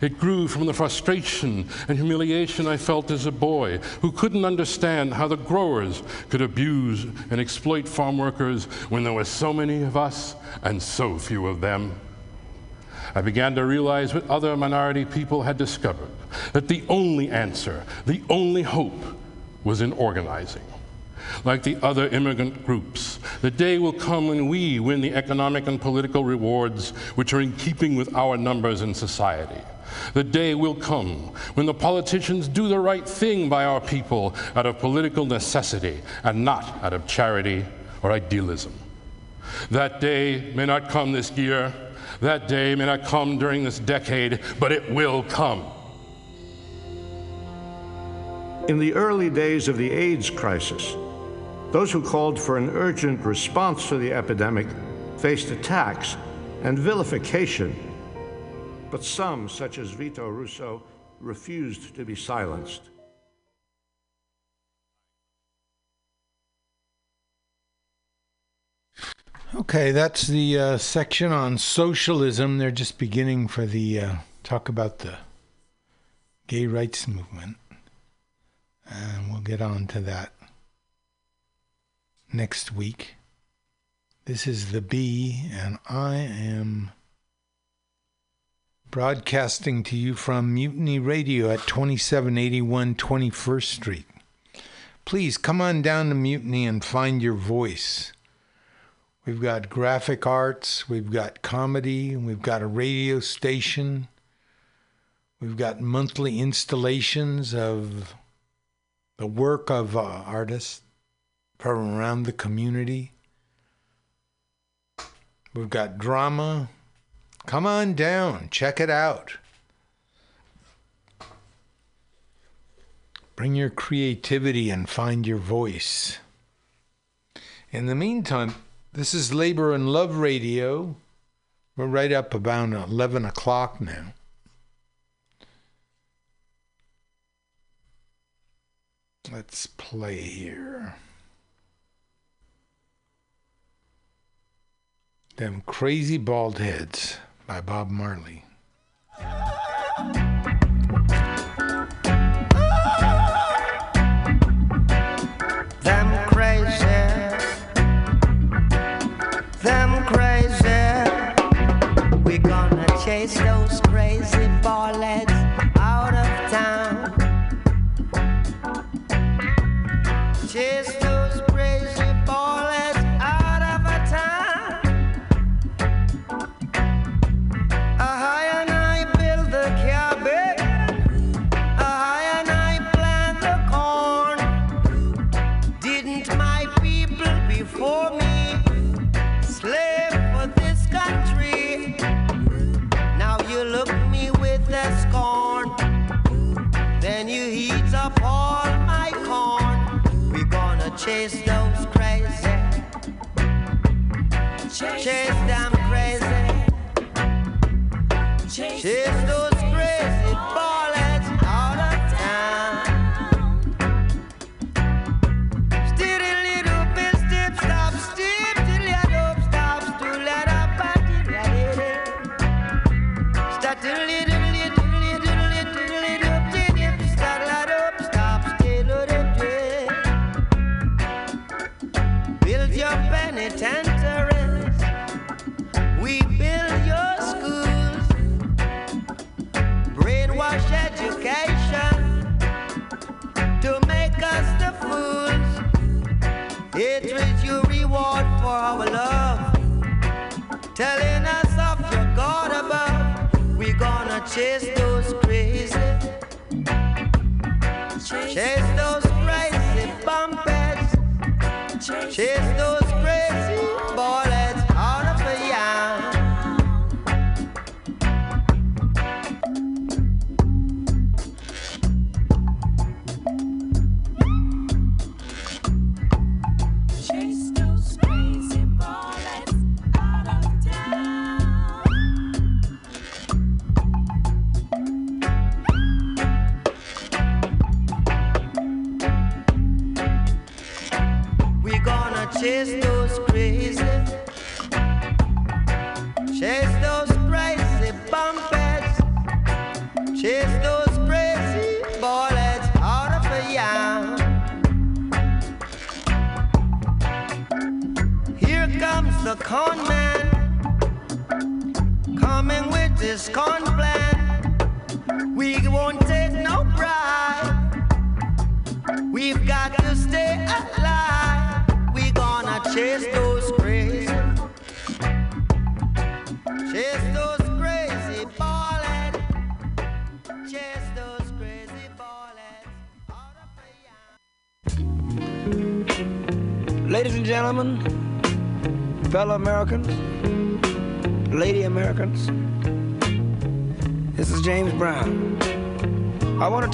It grew from the frustration and humiliation I felt as a boy who couldn't understand how the growers could abuse and exploit farm workers when there were so many of us and so few of them. I began to realize what other minority people had discovered that the only answer, the only hope, was in organizing. Like the other immigrant groups, the day will come when we win the economic and political rewards which are in keeping with our numbers in society. The day will come when the politicians do the right thing by our people out of political necessity and not out of charity or idealism. That day may not come this year, that day may not come during this decade, but it will come. In the early days of the AIDS crisis, those who called for an urgent response to the epidemic faced attacks and vilification. But some, such as Vito Russo, refused to be silenced. Okay, that's the uh, section on socialism. They're just beginning for the uh, talk about the gay rights movement. And we'll get on to that next week. This is the B, and I am broadcasting to you from Mutiny Radio at 2781 21st Street. Please come on down to Mutiny and find your voice. We've got graphic arts, we've got comedy, we've got a radio station, we've got monthly installations of the work of uh, artists from around the community. We've got drama. Come on down, check it out. Bring your creativity and find your voice. In the meantime, this is Labor and Love Radio. We're right up about 11 o'clock now. Let's play here. Them Crazy Bald Heads by Bob Marley. Chase our love. Telling us of your God above. We gonna chase those crazy. Chase those crazy bumpers. Chase those crazy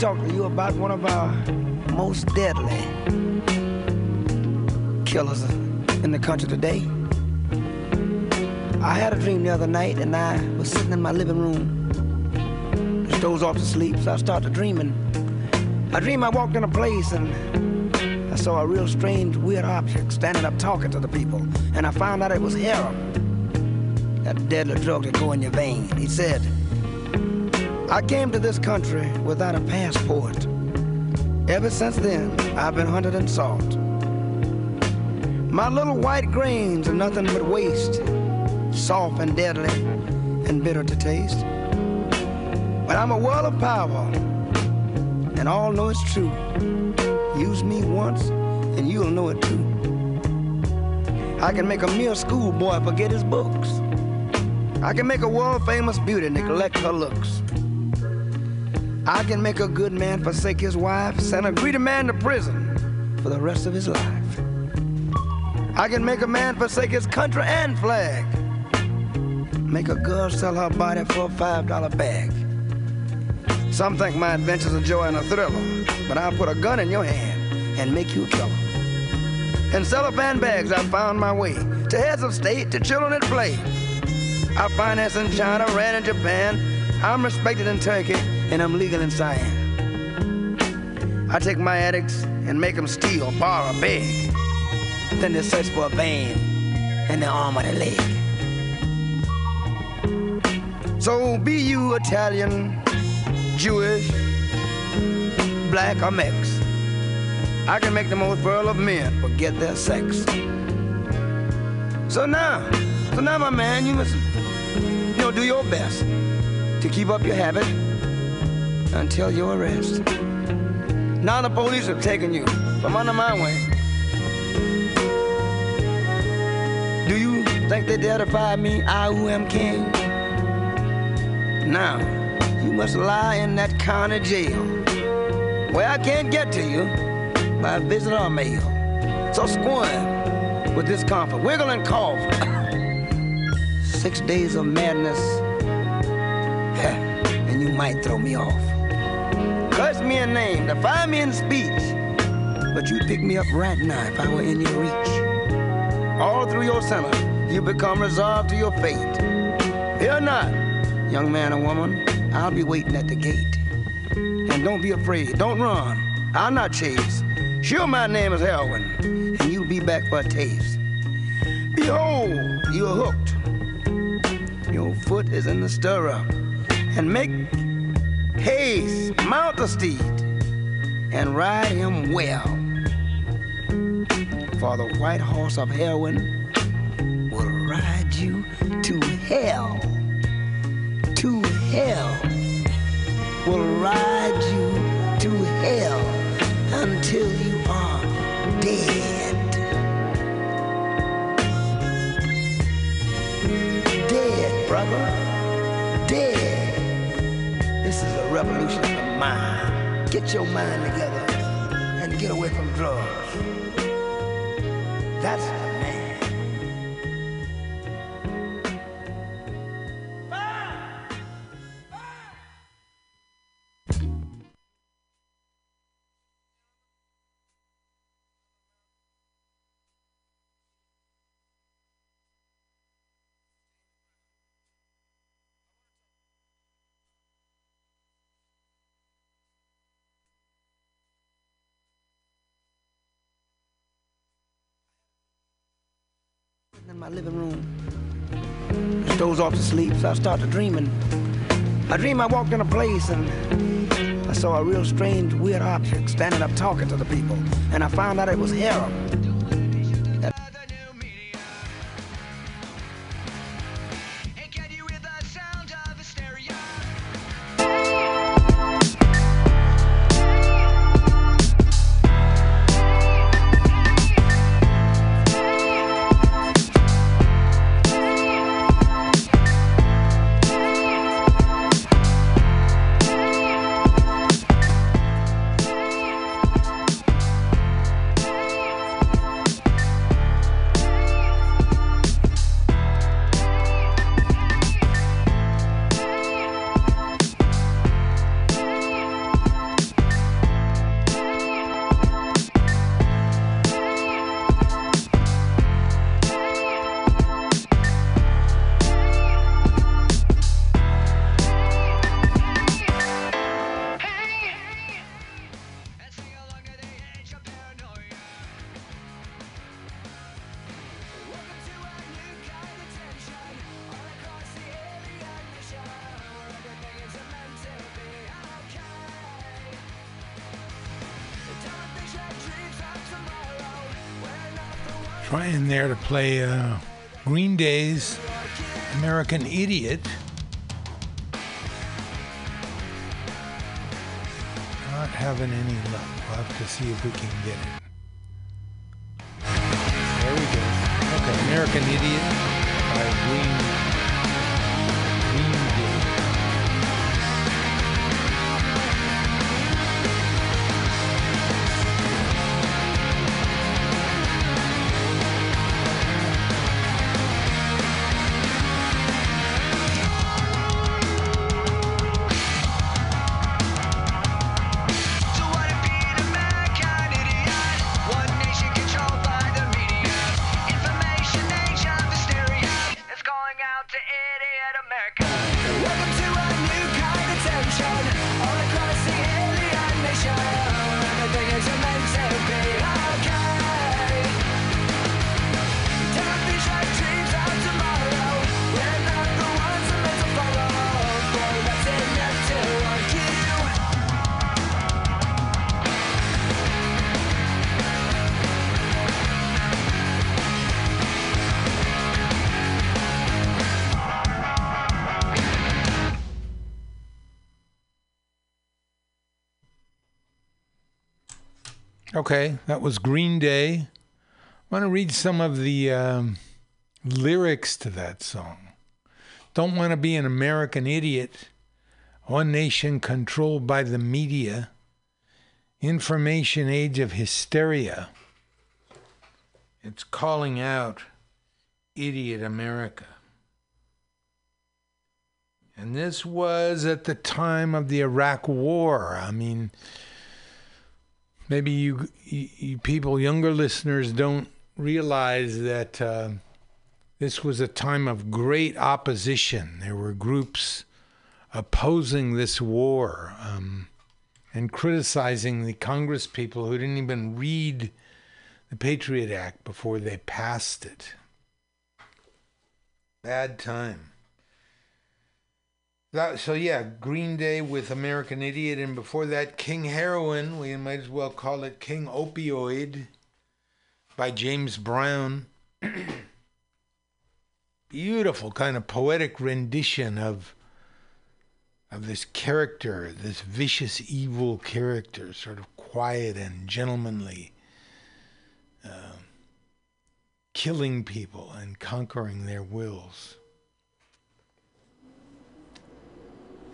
talk to you about one of our most deadly killers in the country today. I had a dream the other night and I was sitting in my living room. Just dozed off to sleep, so I started dreaming. I dreamed I walked in a place and I saw a real strange, weird object standing up talking to the people, and I found out it was heroin, that deadly drug that go in your vein. He said, I came to this country without a passport. Ever since then, I've been hunted and sought. My little white grains are nothing but waste, soft and deadly and bitter to taste. But I'm a world of power, and all know it's true. Use me once, and you'll know it too. I can make a mere schoolboy forget his books. I can make a world famous beauty neglect her looks. I can make a good man forsake his wife, send a greedy man to prison for the rest of his life. I can make a man forsake his country and flag. Make a girl sell her body for a five dollar bag. Some think my adventure's a joy and a thriller, but I'll put a gun in your hand and make you a killer. In cellophane bags, I found my way to heads of state, to children at play. I finance in China, ran in Japan. I'm respected in Turkey, and I'm legal in Siam. I take my addicts and make them steal, borrow, beg. Then they search for a vein in the arm or the leg. So be you Italian, Jewish, black or mix. I can make the most virile of men forget their sex. So now, so now, my man, you must, you know, do your best to keep up your habit until your arrest. Now the police have taken you from under my wing. Do you think they dare defy me, I who am king? Now, you must lie in that county jail where I can't get to you by visit or mail. So squirm with discomfort, wiggle and cough. Six days of madness, [laughs] and you might throw me off. Curse me a name, defy me in speech, but you'd pick me up right now if I were in your reach. All through your summer, you become resolved to your fate. Fear not, young man or woman, I'll be waiting at the gate. And don't be afraid, don't run, I'll not chase. Sure, my name is Heroin, and you'll be back for a taste. Behold, you're hooked. Your foot is in the stirrup, and make haste, mount the steed, and ride him well. For the white horse of heroin will ride you to hell. To hell. Will ride you to hell until you are dead. Dead, brother. Dead. This is a revolution mind. Get your mind together and get away from drugs. That's in my living room. Doze off to sleep, so I started dreaming. I dream I walked in a place and I saw a real strange, weird object standing up talking to the people. And I found out it was Harold. There to play uh, Green Day's American Idiot. Not having any luck. We'll have to see if we can get it. There we go. Okay, American Idiot by Green, Okay, that was Green Day. I want to read some of the um, lyrics to that song. Don't want to be an American idiot. One nation controlled by the media. Information age of hysteria. It's calling out idiot America. And this was at the time of the Iraq War. I mean, maybe you, you, people, younger listeners, don't realize that uh, this was a time of great opposition. There were groups opposing this war um, and criticizing the Congress people who didn't even read the Patriot Act before they passed it. Bad time. That, so yeah, Green Day with American Idiot, and before that, King Heroin. We might as well call it King Opioid by James Brown. [clears throat] Beautiful kind of poetic rendition of of this character, this vicious, evil character, sort of quiet and gentlemanly, uh, killing people and conquering their wills.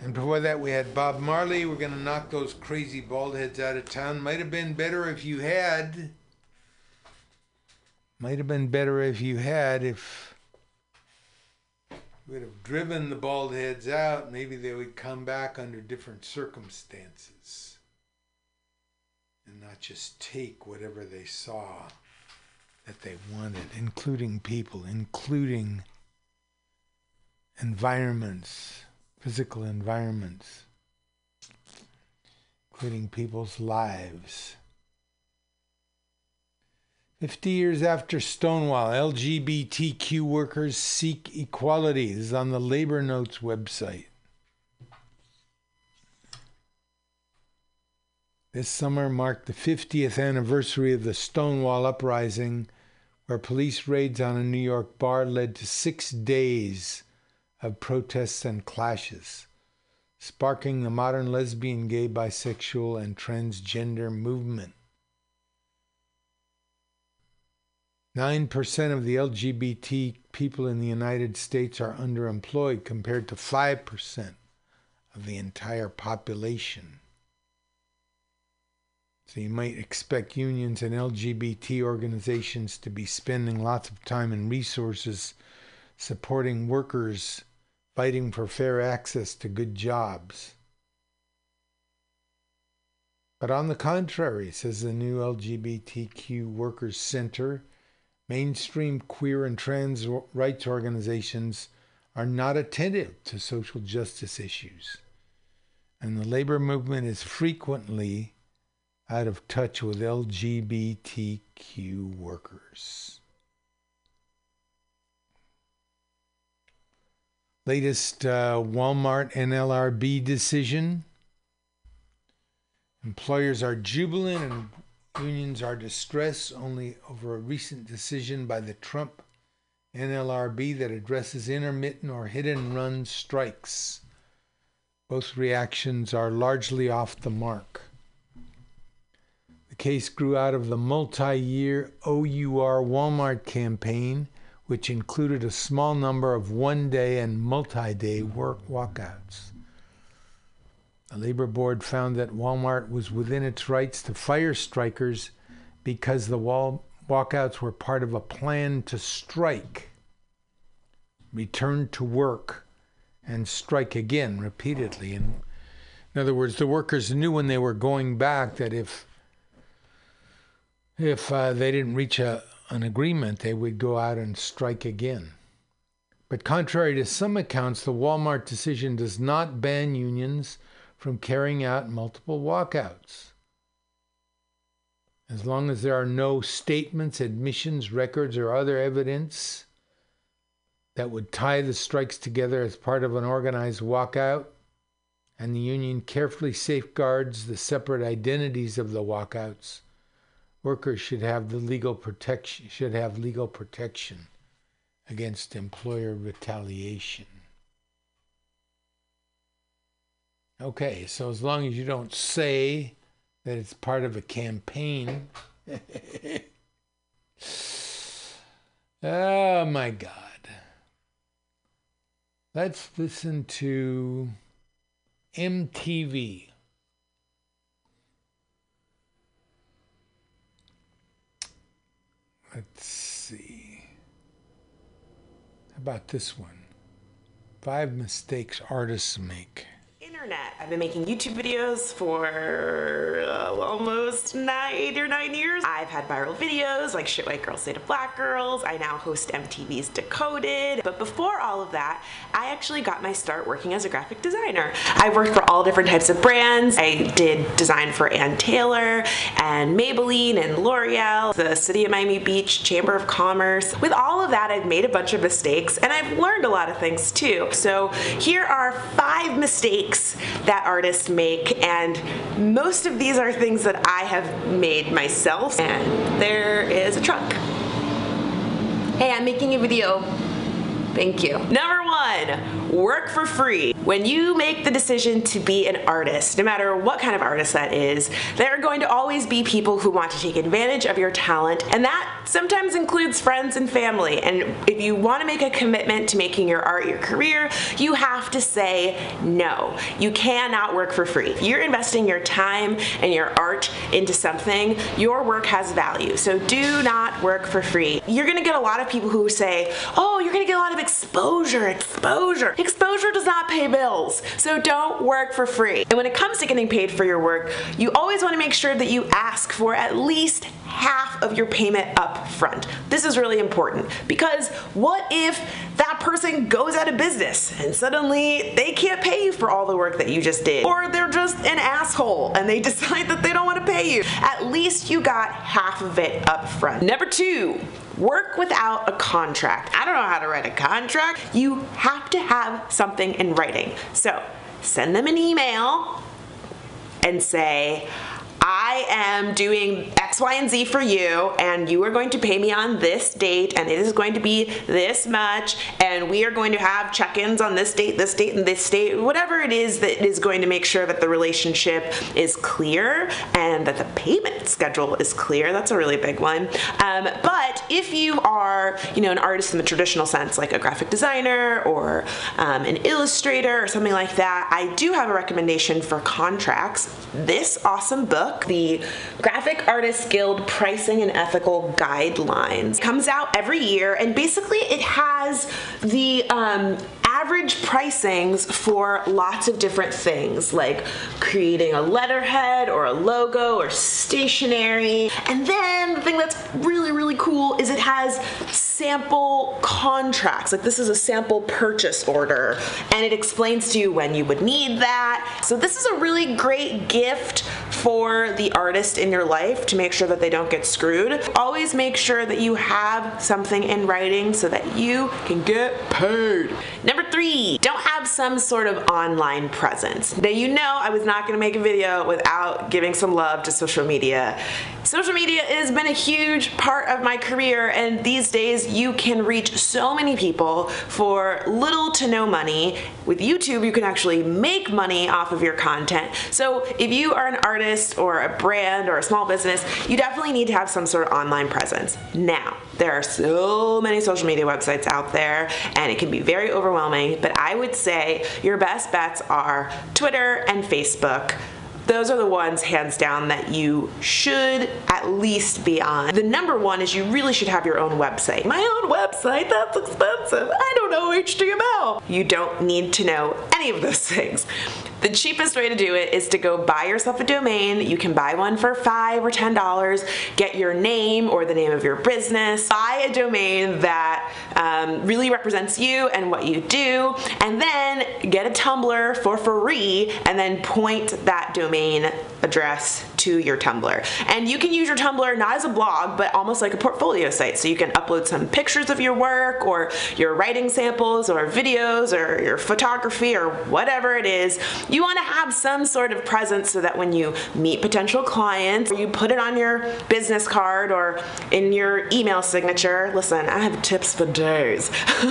And before that, we had Bob Marley. We're going to knock those crazy bald heads out of town. Might have been better if you had. Might have been better if you had. If we'd have driven the bald heads out, maybe they would come back under different circumstances and not just take whatever they saw that they wanted, including people, including environments physical environments, including people's lives. 50 years after Stonewall, LGBTQ workers seek equality. This is on the Labor Notes website. This summer marked the 50th anniversary of the Stonewall Uprising, where police raids on a New York bar led to six days of protests and clashes, sparking the modern lesbian, gay, bisexual, and transgender movement. 9% of the LGBT people in the United States are underemployed compared to 5% of the entire population. So you might expect unions and LGBT organizations to be spending lots of time and resources supporting workers fighting for fair access to good jobs. But on the contrary, says the new LGBTQ Workers Center, mainstream queer and trans rights organizations are not attentive to social justice issues. And the labor movement is frequently out of touch with LGBTQ workers. Latest uh, Walmart NLRB decision. Employers are jubilant and unions are distressed only over a recent decision by the Trump NLRB that addresses intermittent or hit and run strikes. Both reactions are largely off the mark. The case grew out of the multi year OUR Walmart campaign which included a small number of one day and multi day work walkouts. The Labor Board found that Walmart was within its rights to fire strikers because the wall- walkouts were part of a plan to strike, return to work, and strike again repeatedly. And in other words, the workers knew when they were going back that if if uh, they didn't reach a, an agreement, they would go out and strike again. But contrary to some accounts, the Walmart decision does not ban unions from carrying out multiple walkouts. As long as there are no statements, admissions, records, or other evidence that would tie the strikes together as part of an organized walkout, and the union carefully safeguards the separate identities of the walkouts, workers should have the legal protection should have legal protection against employer retaliation. Okay, so as long as you don't say that it's part of a campaign. [laughs] oh my God. Let's listen to MTV. Let's see. How about this one? Five mistakes artists make. Internet. I've been making YouTube videos for uh, almost nine, eight or nine years. I've had viral videos like Shit White Girls Say to Black Girls. I now host MTV's Decoded. But before all of that, I actually got my start working as a graphic designer. I've worked for all different types of brands. I did design for Ann Taylor and Maybelline and L'Oreal, the City of Miami Beach Chamber of Commerce. With all of that, I've made a bunch of mistakes and I've learned a lot of things too. So here are five mistakes that artists make, and most of these are things that I have made myself. And there is a truck. Hey, I'm making a video. Thank you. Number one, work for free. When you make the decision to be an artist, no matter what kind of artist that is, there are going to always be people who want to take advantage of your talent, and that sometimes includes friends and family. And if you want to make a commitment to making your art your career, you have to say no. You cannot work for free. You're investing your time and your art into something, your work has value. So do not work for free. You're going to get a lot of people who say, oh, you're going to get a lot of exposure, exposure. Exposure does not pay bills. So don't work for free. And when it comes to getting paid for your work, you always want to make sure that you ask for at least half of your payment up front. This is really important because what if that person goes out of business and suddenly they can't pay you for all the work that you just did? Or they're just an asshole and they [laughs] decide that they don't want to pay you. At least you got half of it up front. Number two, work without a contract. I don't know how to write a contract. You have to have something in writing. So send them an email and say, I am doing X, Y, and Z for you, and you are going to pay me on this date, and it is going to be this much, and we are going to have check ins on this date, this date, and this date, whatever it is that is going to make sure that the relationship is clear and that the payment schedule is clear. That's a really big one. Um, but if you are, you know, an artist in the traditional sense, like a graphic designer or um, an illustrator or something like that, I do have a recommendation for contracts. This awesome book the Graphic Artists Guild Pricing and Ethical Guidelines. It Comes out every year, and basically it has the um, average pricings for lots of different things, like creating a letterhead or a logo or stationery. And then the thing that's really, really cool is it has sample contracts. Like this is a sample purchase order, and it explains to you when you would need that. So this is a really great gift for the artist in your life to make sure that they don't get screwed. Always make sure that you have something in writing so that you can get paid. Number three, don't have some sort of online presence. Now you know I was not gonna make a video without giving some love to social media. Social media has been a huge part of my career and these days you can reach so many people for little to no money. With YouTube you can actually make money off of your content. So if you are an artist or a brand or a small business, you definitely need to have some sort of online presence. Now, there are so many social media websites out there and it can be very overwhelming, but I would say your best bets are Twitter and Facebook those are the ones hands down that you should at least be on. The number one is you really should have your own website. My own website, that's expensive. I don't know HTML. You don't need to know any of those [laughs] things. The cheapest way to do it is to go buy yourself a domain. You can buy one for five or ten dollars. Get your name or the name of your business. Buy a domain that um, really represents you and what you do, and then get a Tumblr for free, and then point that domain address to your Tumblr. And you can use your Tumblr not as a blog, but almost like a portfolio site. So you can upload some pictures of your work or your writing samples or videos or your photography or whatever it is. You want to have some sort of presence so that when you meet potential clients, or you put it on your business card or in your email signature. Listen, I have tips for days. [laughs]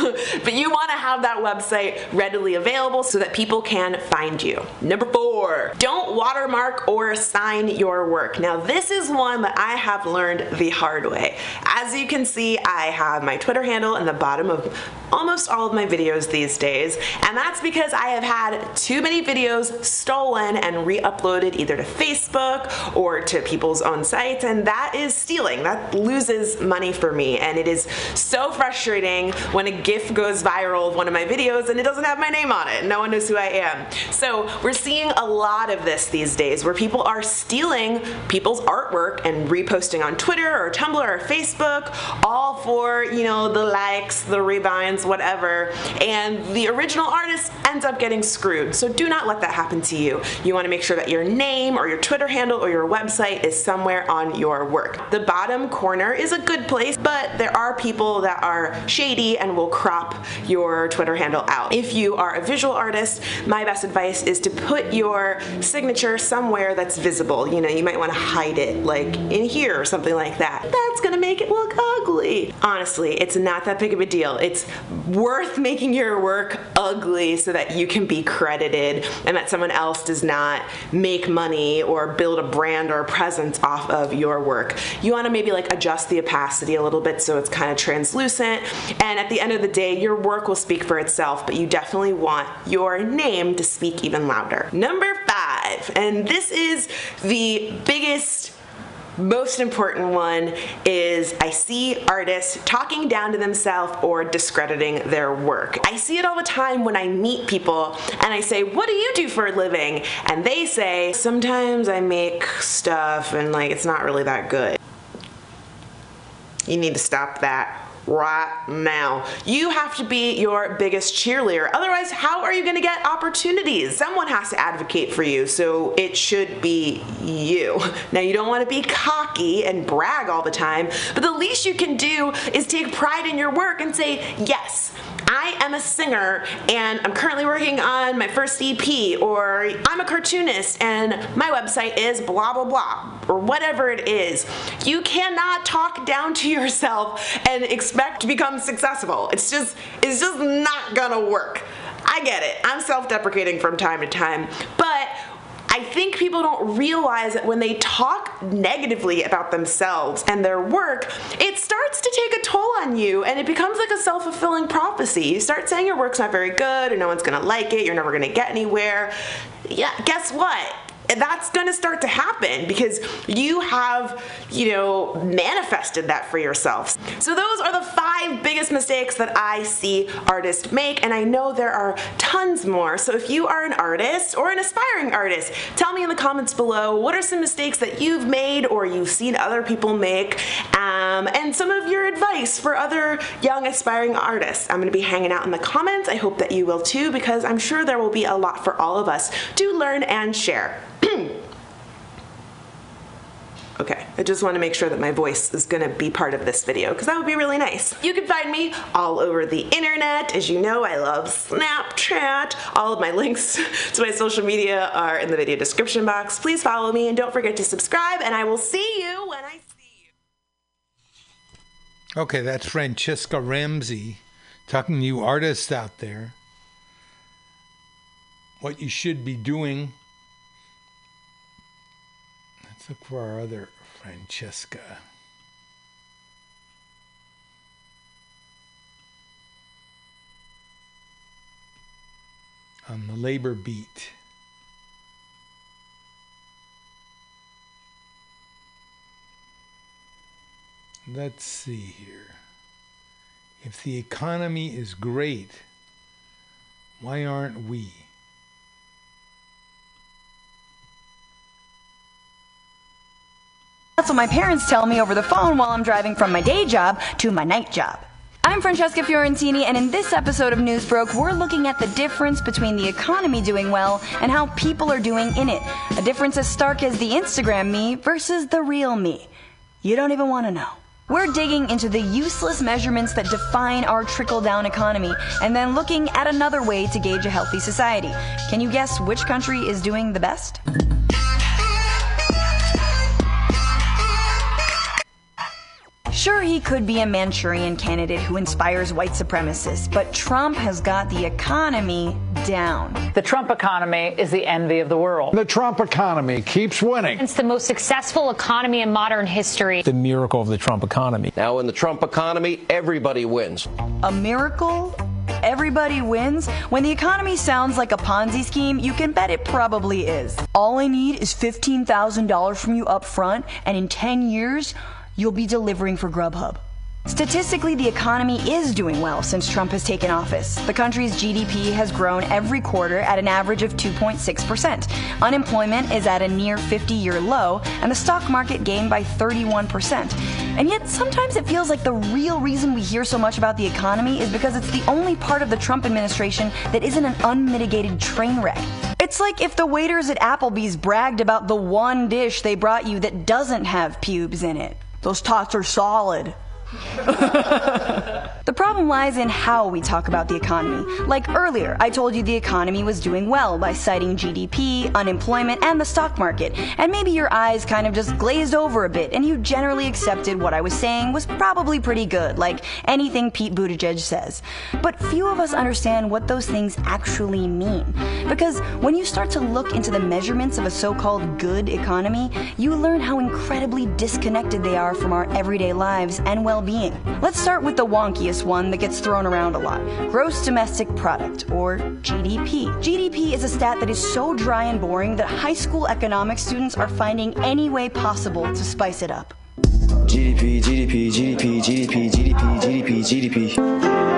but you want to have that website readily available so that people can find you. Number four, don't watermark or sign your your work. Now, this is one that I have learned the hard way. As you can see, I have my Twitter handle in the bottom of almost all of my videos these days, and that's because I have had too many videos stolen and re-uploaded either to Facebook or to people's own sites, and that is stealing. That loses money for me, and it is so frustrating when a GIF goes viral of one of my videos and it doesn't have my name on it. No one knows who I am. So we're seeing a lot of this these days where people are stealing people's artwork and reposting on Twitter or Tumblr or Facebook, all for, you know, the likes, the rebinds, whatever, and the original artist ends up getting screwed. So do not let that happen to you. You want to make sure that your name or your Twitter handle or your website is somewhere on your work. The bottom corner is a good place, but there are people that are shady and will crop your Twitter handle out. If you are a visual artist, my best advice is to put your signature somewhere that's visible. You know, you might want to hide it like in here or something like that. That's gonna make it look ugly. Honestly, it's not that big of a deal. It's worth making your work ugly so that you can be credited and that someone else does not make money or build a brand or a presence off of your work. You want to maybe like adjust the opacity a little bit so it's kind of translucent and at the end of the day your work will speak for itself but you definitely want your name to speak even louder. Number five, and this is the biggest most important one is I see artists talking down to themselves or discrediting their work. I see it all the time when I meet people and I say, What do you do for a living? And they say, Sometimes I make stuff and like it's not really that good. You need to stop that right now. You have to be your biggest cheerleader. Otherwise, how are you going to get opportunities? Someone has to advocate for you, so it should be you. Now, you don't want to be cocky and brag all the time, but the least you can do is take pride in your work and say, yes, I am a singer and I'm currently working on my first EP, or I'm a cartoonist and my website is blah blah blah, or whatever it is. You cannot talk down to yourself and expect to become successful. It's just it's just not gonna work. I get it. I'm self-deprecating from time to time, but I think people don't realize that when they talk negatively about themselves and their work, it starts to take a toll on you and it becomes like a self fulfilling prophecy. You start saying your work's not very good or no one's gonna like it, you're never gonna get anywhere. Yeah, guess what? That's going to start to happen because you have, you know, manifested that for yourself. So those are the five biggest mistakes that I see artists make and I know there are tons more. So if you are an artist or an aspiring artist, tell me in the comments below what are some mistakes that you've made or you've seen other people make um, and some of your advice for other young aspiring artists. I'm going to be hanging out in the comments. I hope that you will too because I'm sure there will be a lot for all of us to learn and share. [clears throat] Okay, I just want to make sure that my voice is going to be part of this video because that would be really nice. You can find me all over the internet. As you know, I love Snapchat. All of my links [laughs] to my social media are in the video description box. Please follow me and don't forget to subscribe and I will see you when I see you. Okay, that's Franchesca Ramsey talking to you artists out there. What you should be doing. Let's look for our other Francesca. On the labor beat. Let's see here. If the economy is great, why aren't we? That's what my parents tell me over the phone while I'm driving from my day job to my night job. I'm Francesca Fiorentini, and in this episode of Newsbroke, we're looking at the difference between the economy doing well and how people are doing in it. A difference as stark as the Instagram me versus the real me. You don't even want to know. We're digging into the useless measurements that define our trickle down economy and then looking at another way to gauge a healthy society. Can you guess which country is doing the best? Sure, he could be a Manchurian candidate who inspires white supremacists, but Trump has got the economy down. The Trump economy is the envy of the world. The Trump economy keeps winning. It's the most successful economy in modern history. The miracle of the Trump economy. Now, in the Trump economy, everybody wins. A miracle? Everybody wins? When the economy sounds like a Ponzi scheme, you can bet it probably is. All I need is $15,000 from you up front, and in 10 years, you'll be delivering for Grubhub. Statistically, the economy is doing well since Trump has taken office. The country's GDP has grown every quarter at an average of 2.6%. Unemployment is at a near 50 year low, and the stock market gained by 31%. And yet, sometimes it feels like the real reason we hear so much about the economy is because it's the only part of the Trump administration that isn't an unmitigated train wreck. It's like if the waiters at Applebee's bragged about the one dish they brought you that doesn't have pubes in it. Those tots are solid. [laughs] the problem lies in how we talk about the economy. Like earlier, I told you the economy was doing well by citing GDP, unemployment, and the stock market. And maybe your eyes kind of just glazed over a bit and you generally accepted what I was saying was probably pretty good, like anything Pete Buttigieg says. But few of us understand what those things actually mean. Because when you start to look into the measurements of a so called good economy, you learn how incredibly disconnected they are from our everyday lives and well being. Let's start with the wonkiest one that gets thrown around a lot gross domestic product, or GDP. GDP is a stat that is so dry and boring that high school economics students are finding any way possible to spice it up. GDP, GDP, GDP, GDP, GDP, GDP, GDP.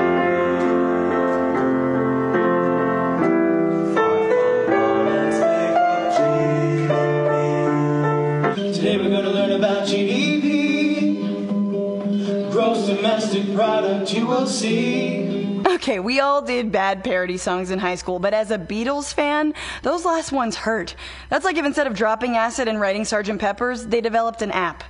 See. Okay, we all did bad parody songs in high school, but as a Beatles fan, those last ones hurt. That's like if instead of dropping acid and writing Sgt. Pepper's, they developed an app.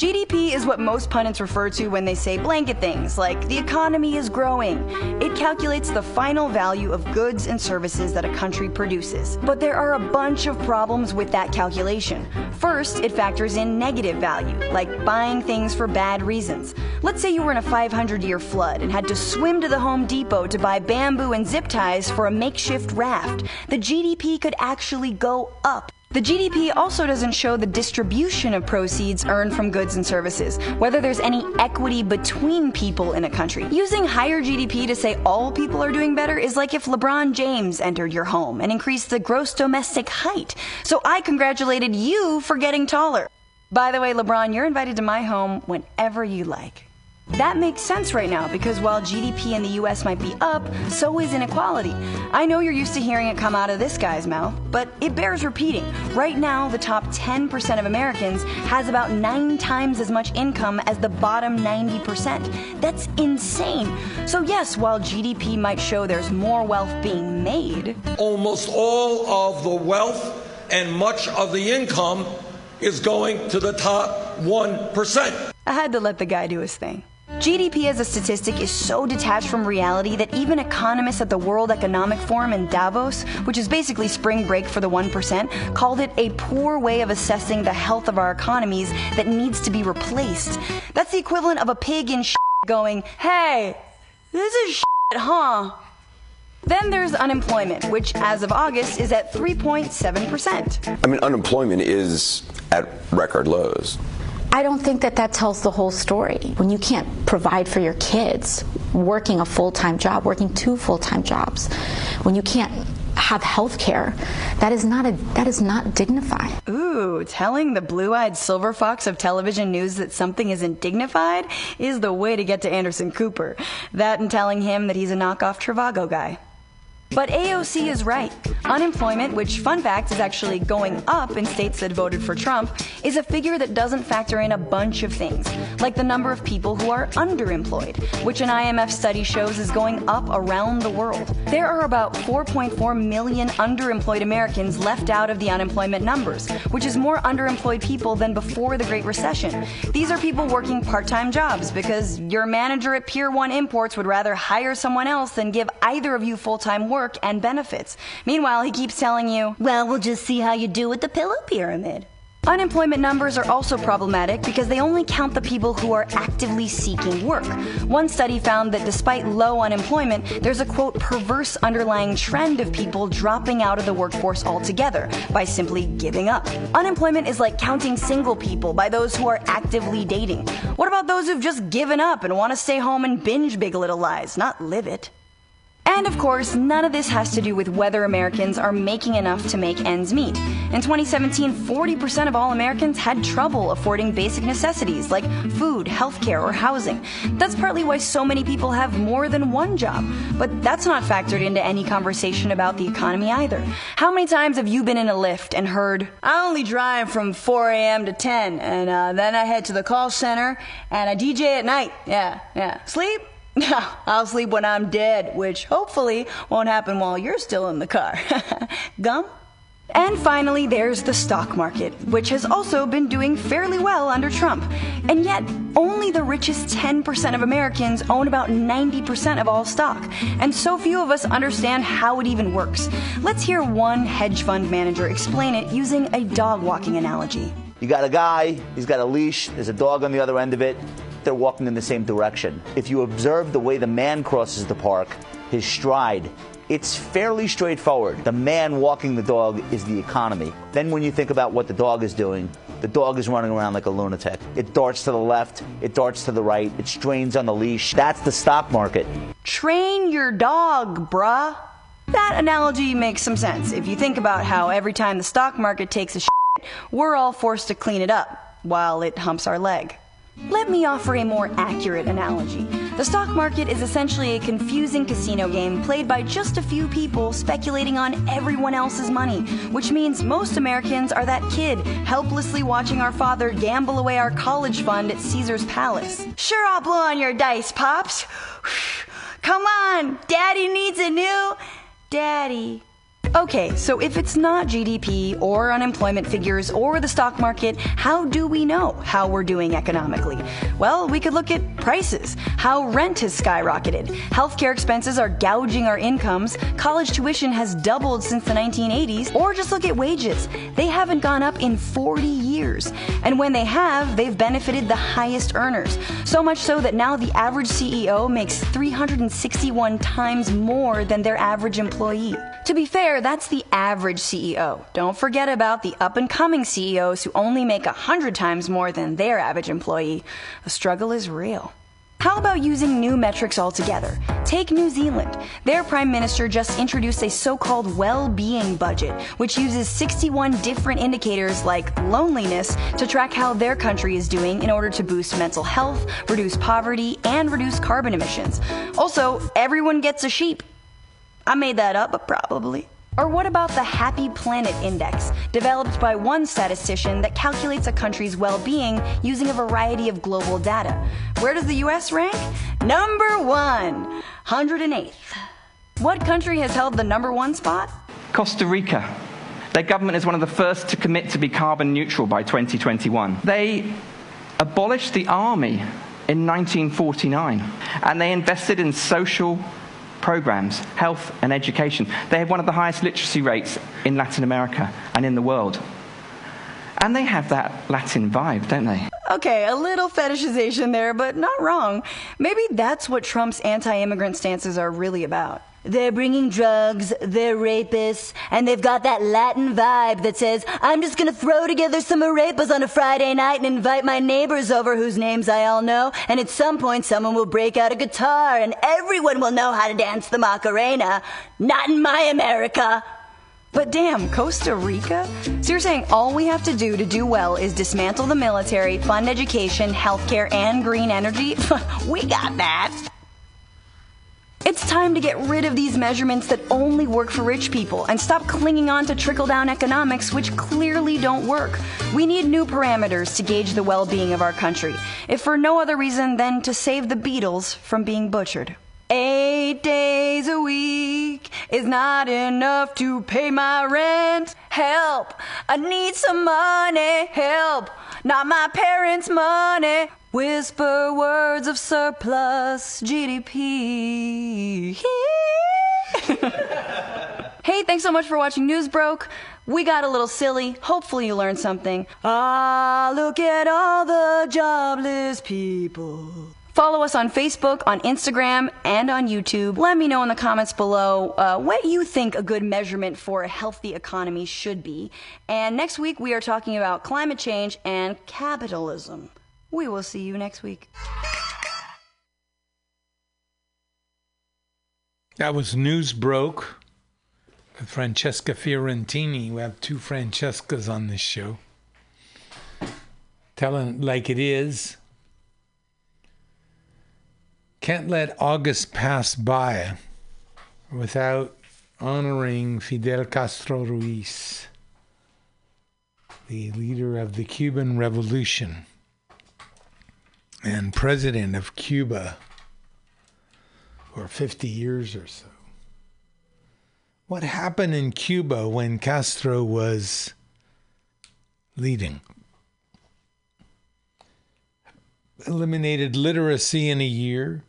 GDP is what most pundits refer to when they say blanket things like the economy is growing. It calculates the final value of goods and services that a country produces. But there are a bunch of problems with that calculation. First, it factors in negative value, like buying things for bad reasons. Let's say you were in a 500 year flood and had to swim to the Home Depot to buy bamboo and zip ties for a makeshift raft. The GDP could actually go up. The GDP also doesn't show the distribution of proceeds earned from goods and services, whether there's any equity between people in a country. Using higher GDP to say all people are doing better is like if LeBron James entered your home and increased the gross domestic height. So I congratulated you for getting taller. By the way, LeBron, you're invited to my home whenever you like. That makes sense right now because while GDP in the US might be up, so is inequality. I know you're used to hearing it come out of this guy's mouth, but it bears repeating. Right now, the top 10% of Americans has about nine times as much income as the bottom 90%. That's insane. So, yes, while GDP might show there's more wealth being made, Almost all of the wealth and much of the income is going to the top 1%. I had to let the guy do his thing. GDP as a statistic is so detached from reality that even economists at the World Economic Forum in Davos, which is basically spring break for the 1%, called it a poor way of assessing the health of our economies that needs to be replaced. That's the equivalent of a pig in going, hey, this is shit, huh? Then there's unemployment, which as of August is at 3.7%. I mean, unemployment is at record lows. I don't think that that tells the whole story. When you can't provide for your kids, working a full time job, working two full time jobs, when you can't have health care, that is not a that is not dignified. Ooh, telling the blue-eyed silver fox of television news that something isn't dignified is the way to get to Anderson Cooper. That and telling him that he's a knockoff Trivago guy. But AOC is right. Unemployment, which, fun fact, is actually going up in states that voted for Trump, is a figure that doesn't factor in a bunch of things, like the number of people who are underemployed, which an IMF study shows is going up around the world. There are about 4.4 million underemployed Americans left out of the unemployment numbers, which is more underemployed people than before the Great Recession. These are people working part time jobs because your manager at Pier 1 Imports would rather hire someone else than give either of you full time work and benefits. Meanwhile, he keeps telling you, well, we'll just see how you do with the pillow pyramid. Unemployment numbers are also problematic because they only count the people who are actively seeking work. One study found that despite low unemployment, there's a quote perverse underlying trend of people dropping out of the workforce altogether by simply giving up. Unemployment is like counting single people by those who are actively dating. What about those who've just given up and want to stay home and binge Big Little Lies, not live it? And of course, none of this has to do with whether Americans are making enough to make ends meet. In 2017, 40% of all Americans had trouble affording basic necessities like food, healthcare, or housing. That's partly why so many people have more than one job. But that's not factored into any conversation about the economy either. How many times have you been in a Lyft and heard, I only drive from 4 a.m. to 10, and uh, then I head to the call center and I DJ at night. Yeah, yeah. Sleep? [laughs] I'll sleep when I'm dead, which hopefully won't happen while you're still in the car. [laughs] Gum? And finally, there's the stock market, which has also been doing fairly well under Trump. And yet, only the richest 10% of Americans own about 90% of all stock. And so few of us understand how it even works. Let's hear one hedge fund manager explain it using a dog walking analogy. You got a guy, he's got a leash, there's a dog on the other end of it they're walking in the same direction. If you observe the way the man crosses the park, his stride, it's fairly straightforward. The man walking the dog is the economy. Then, when you think about what the dog is doing, the dog is running around like a lunatic. It darts to the left, it darts to the right, it strains on the leash. That's the stock market. Train your dog, bruh. That analogy makes some sense if you think about how every time the stock market takes a shit, we're all forced to clean it up while it humps our leg. Let me offer a more accurate analogy. The stock market is essentially a confusing casino game played by just a few people speculating on everyone else's money, which means most Americans are that kid helplessly watching our father gamble away our college fund at Caesar's Palace. Sure, I'll blow on your dice, Pops. Come on, Daddy needs a new. Daddy. Okay, so if it's not GDP or unemployment figures or the stock market, how do we know how we're doing economically? Well, we could look at prices, how rent has skyrocketed, healthcare expenses are gouging our incomes, college tuition has doubled since the 1980s, or just look at wages. They haven't gone up in 40 years. And when they have, they've benefited the highest earners. So much so that now the average CEO makes 361 times more than their average employee. To be fair, that's the average CEO. Don't forget about the up and coming CEOs who only make a hundred times more than their average employee. The struggle is real. How about using new metrics altogether? Take New Zealand. Their prime minister just introduced a so-called well-being budget, which uses 61 different indicators like loneliness to track how their country is doing in order to boost mental health, reduce poverty, and reduce carbon emissions. Also, everyone gets a sheep. I made that up, but probably. Or what about the Happy Planet Index, developed by one statistician that calculates a country's well being using a variety of global data? Where does the US rank? Number one, 108th. What country has held the number one spot? Costa Rica. Their government is one of the first to commit to be carbon neutral by 2021. They abolished the army in 1949 and they invested in social programs, health and education. They have one of the highest literacy rates in Latin America and in the world. And they have that Latin vibe, don't they? Okay, a little fetishization there, but not wrong. Maybe that's what Trump's anti immigrant stances are really about. They're bringing drugs, they're rapists, and they've got that Latin vibe that says, I'm just gonna throw together some arepas on a Friday night and invite my neighbors over whose names I all know, and at some point someone will break out a guitar and everyone will know how to dance the Macarena. Not in my America. But damn, Costa Rica? So you're saying all we have to do to do well is dismantle the military, fund education, healthcare, and green energy? [laughs] we got that. It's time to get rid of these measurements that only work for rich people and stop clinging on to trickle down economics, which clearly don't work. We need new parameters to gauge the well being of our country, if for no other reason than to save the Beatles from being butchered. Eight days a week is not enough to pay my rent. Help! I need some money. Help! Not my parents' money. Whisper words of surplus GDP. [laughs] Hey, thanks so much for watching News Broke. We got a little silly. Hopefully, you learned something. Ah, look at all the jobless people. Follow us on Facebook, on Instagram, and on YouTube. Let me know in the comments below uh, what you think a good measurement for a healthy economy should be. And next week, we are talking about climate change and capitalism. We will see you next week. That was News Broke with Francesca Fiorentini. We have two Francescas on this show. Telling like it is. Can't let August pass by without honoring Fidel Castro Ruiz, the leader of the Cuban Revolution and president of Cuba for 50 years or so. What happened in Cuba when Castro was leading? Eliminated literacy in a year.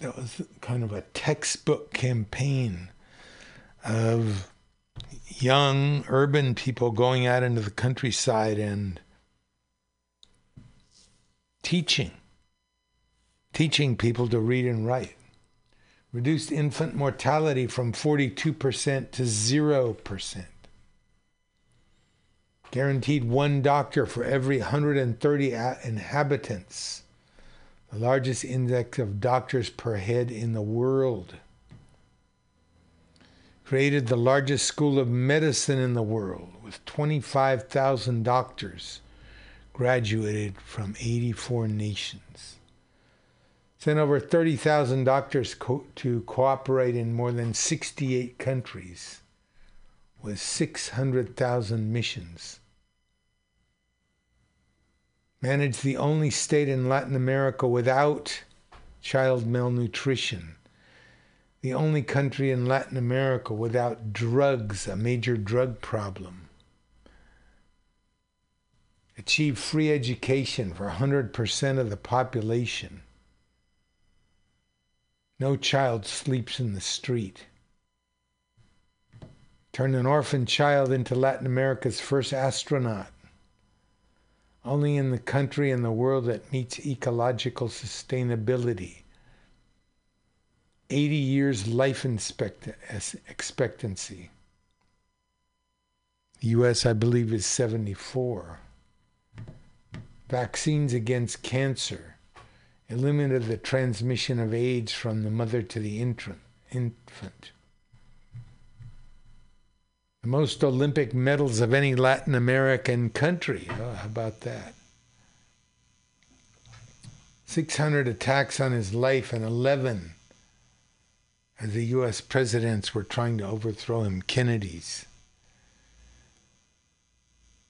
That was kind of a textbook campaign of young urban people going out into the countryside and teaching teaching people to read and write. Reduced infant mortality from 42% to 0%. Guaranteed one doctor for every 130 inhabitants. The largest index of doctors per head in the world. Created the largest school of medicine in the world with 25,000 doctors graduated from 84 nations sent over 30,000 doctors co- to cooperate in more than 68 countries with 600,000 missions. Managed the only state in Latin America without child malnutrition. The only country in Latin America without drugs, a major drug problem. Achieved free education for 100% of the population no child sleeps in the street. Turn an orphan child into Latin America's first astronaut. Only in the country and the world that meets ecological sustainability. 80 years life expectancy. The US, I believe, is 74. Vaccines against cancer eliminated the transmission of AIDS from the mother to the infant. The most Olympic medals of any Latin American country. Oh, how about that? 600 attacks on his life and 11 as the U.S. presidents were trying to overthrow him, Kennedy's.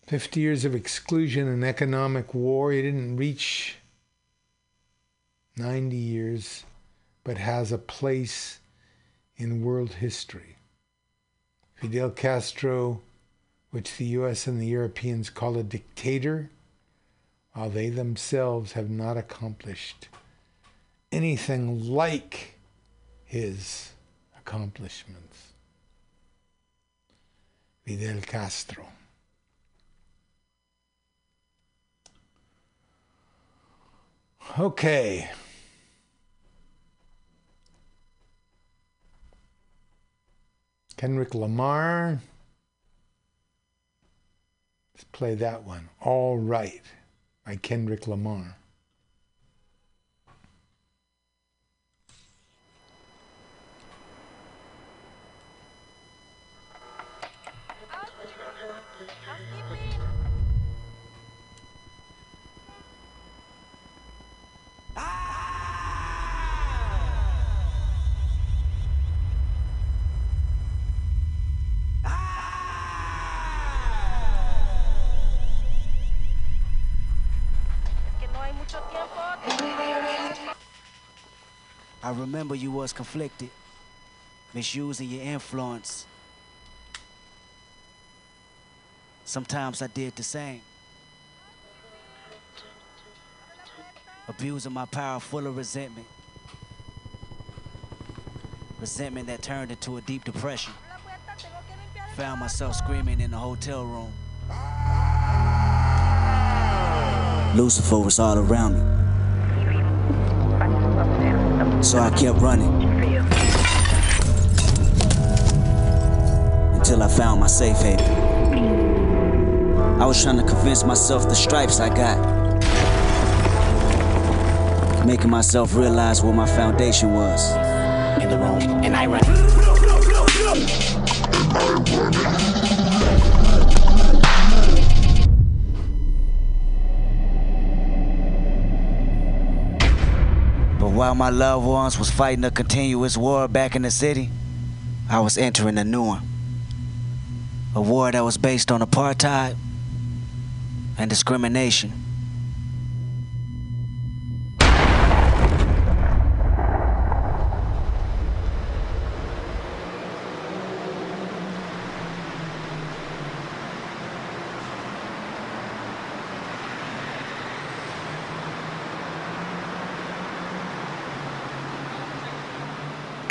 50 years of exclusion and economic war. He didn't reach 90 years, but has a place in world history. Fidel Castro, which the US and the Europeans call a dictator, while they themselves have not accomplished anything like his accomplishments. Fidel Castro. Okay. Kendrick Lamar. Let's play that one. All Right by Kendrick Lamar. I remember you was conflicted, misusing your influence. Sometimes I did the same. Abusing my power full of resentment. Resentment that turned into a deep depression. found myself screaming in the hotel room. Lucifer was all around me. So I kept running. Until I found my safe haven. I was trying to convince myself the stripes I got. Making myself realize what my foundation was. In the room, and I run. But while my loved ones was fighting a continuous war back in the city, I was entering a new one. A war that was based on apartheid and discrimination.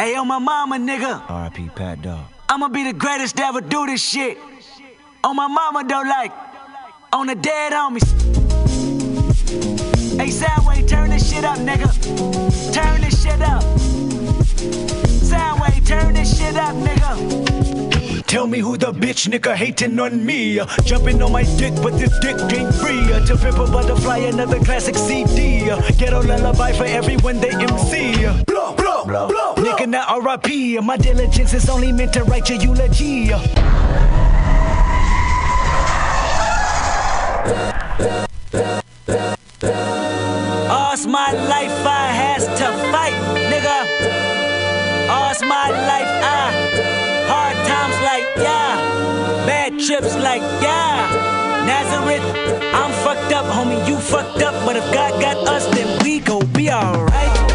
Hey, yo, my mama, nigga. R.I.P. Pat Dog. I'ma be the greatest to ever do this shit. On my mama, though, like, on the dead homies. Hey, Soundwave, turn this shit up, nigga. Turn this shit up. Soundwave, turn this shit up, nigga. Tell me who the bitch nigga hating on me. Uh, Jumping on my dick, but this dick ain't free. Uh, To pimp a butterfly, another classic CD. Uh, Ghetto lullaby for everyone they MC. Blow, blow, Nigga, not RIP. My diligence is only meant to write your eulogy. All's my life I has to fight, nigga. All's my life I hard times like yeah, bad trips like yeah. Nazareth, I'm fucked up, homie. You fucked up, but if God got us, then we gon' be alright.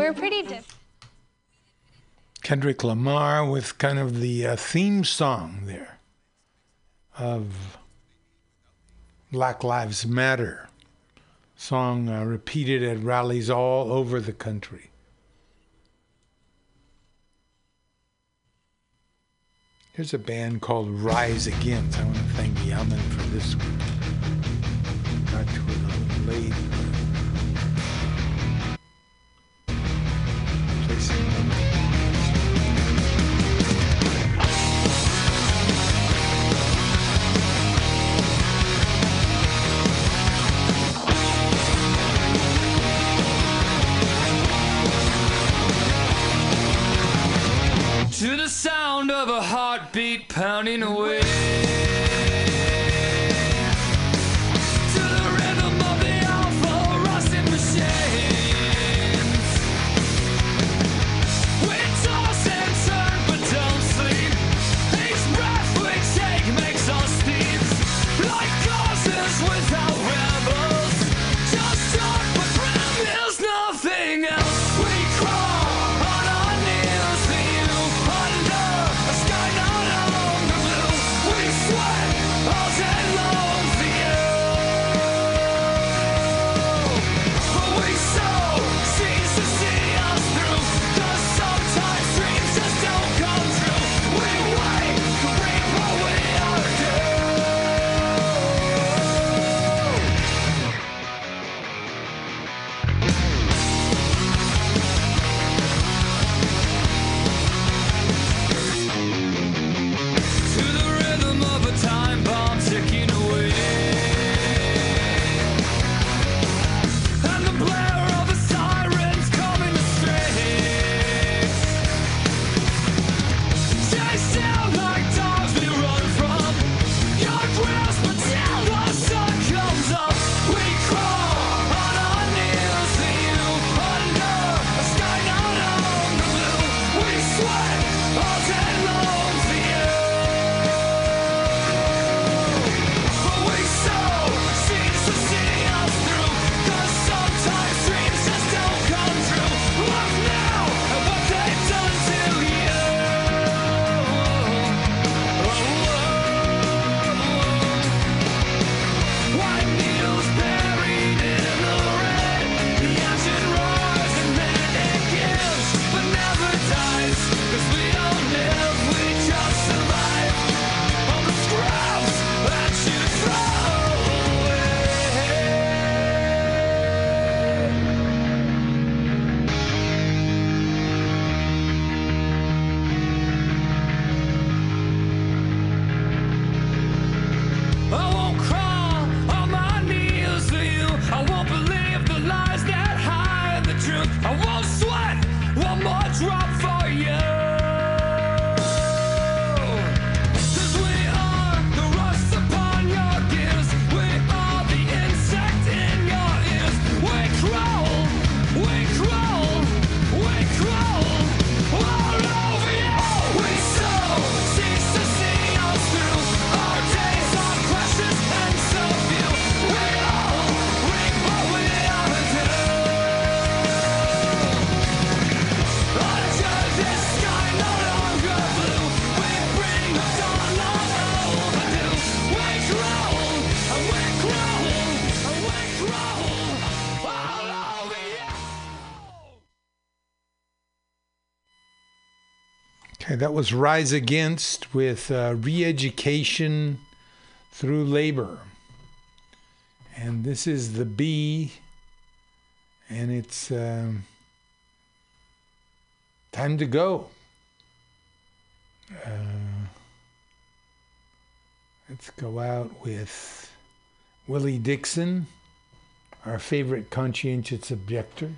we're pretty different. Kendrick Lamar with kind of the uh, theme song there of Black Lives Matter. Song uh, repeated at rallies all over the country. Here's a band called Rise Against. I want to thank Yaman for this one. Got to a lady. pounding away. that was Rise Against with uh, Re Education Through Labor. And this is the B, and it's uh, time to go. Uh, let's go out with Willie Dixon, our favorite conscientious objector.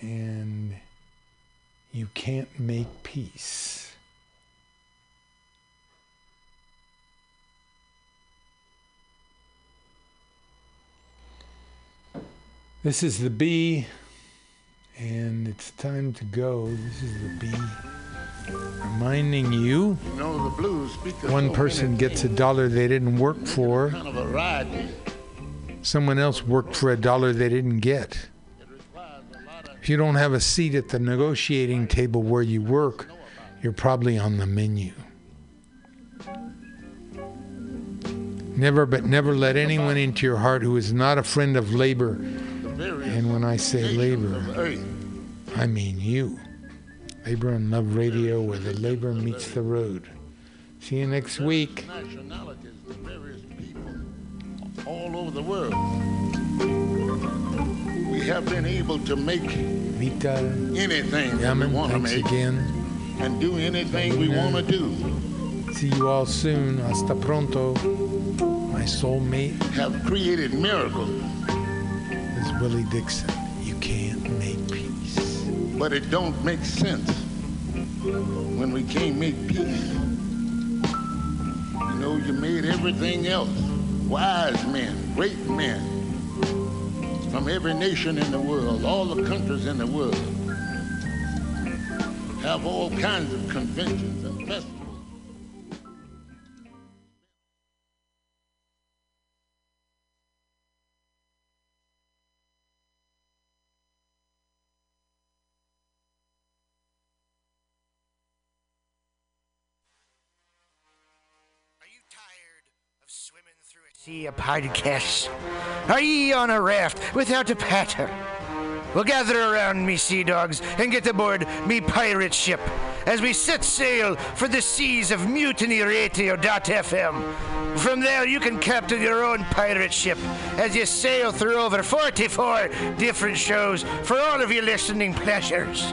And you can't make peace. This is the B, and it's time to go. This is the B. Reminding you, you know, one person gets a dollar they didn't work for. Kind of Someone else worked for a dollar they didn't get. If you don't have a seat at the negotiating table where you work, you're probably on the menu. Never, but never let anyone into your heart who is not a friend of labor. And when I say labor, I mean you. Labor and Love Radio, where the labor meets the road. See you next week. Nationalities, various people all over the world. We have been able to make Vita, anything that we want to make again. and do anything we want to do. See you all soon. Hasta pronto. My soulmate Have created miracles, is Willie Dixon. You can't make peace. but it don't make sense when we can't make peace. You know, you made everything else. Wise men, great men from every nation in the world, all the countries in the world, have all kinds of conventions and festivals. See a podcast. Are ye on a raft without a paddle? Well, gather around me, sea dogs, and get aboard me pirate ship as we set sail for the seas of Mutiny mutinyradio.fm. From there, you can captain your own pirate ship as you sail through over 44 different shows for all of your listening pleasures.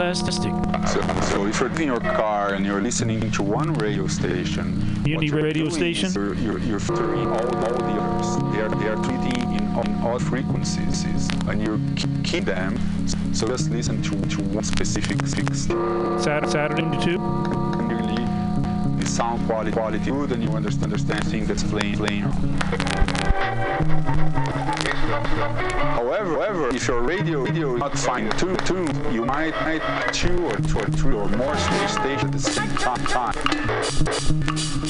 plastic. So, so if you're in your car and you're listening to one radio station, what you're radio station? You're, you're, you're filtering all, all the others. They are, they are treating in, on odd frequencies, and you keep, them. So just listen to, to one specific fix. Saturday, Saturday to two. Really, the sound quality quality good, and you understand understand thing that's playing playing. However, however, if your radio radio is not fine tuned, tuned, you might might two or two or three or more stations at the same time.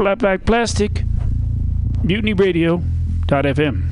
Flatback Plastic, MutinyRadio.fm.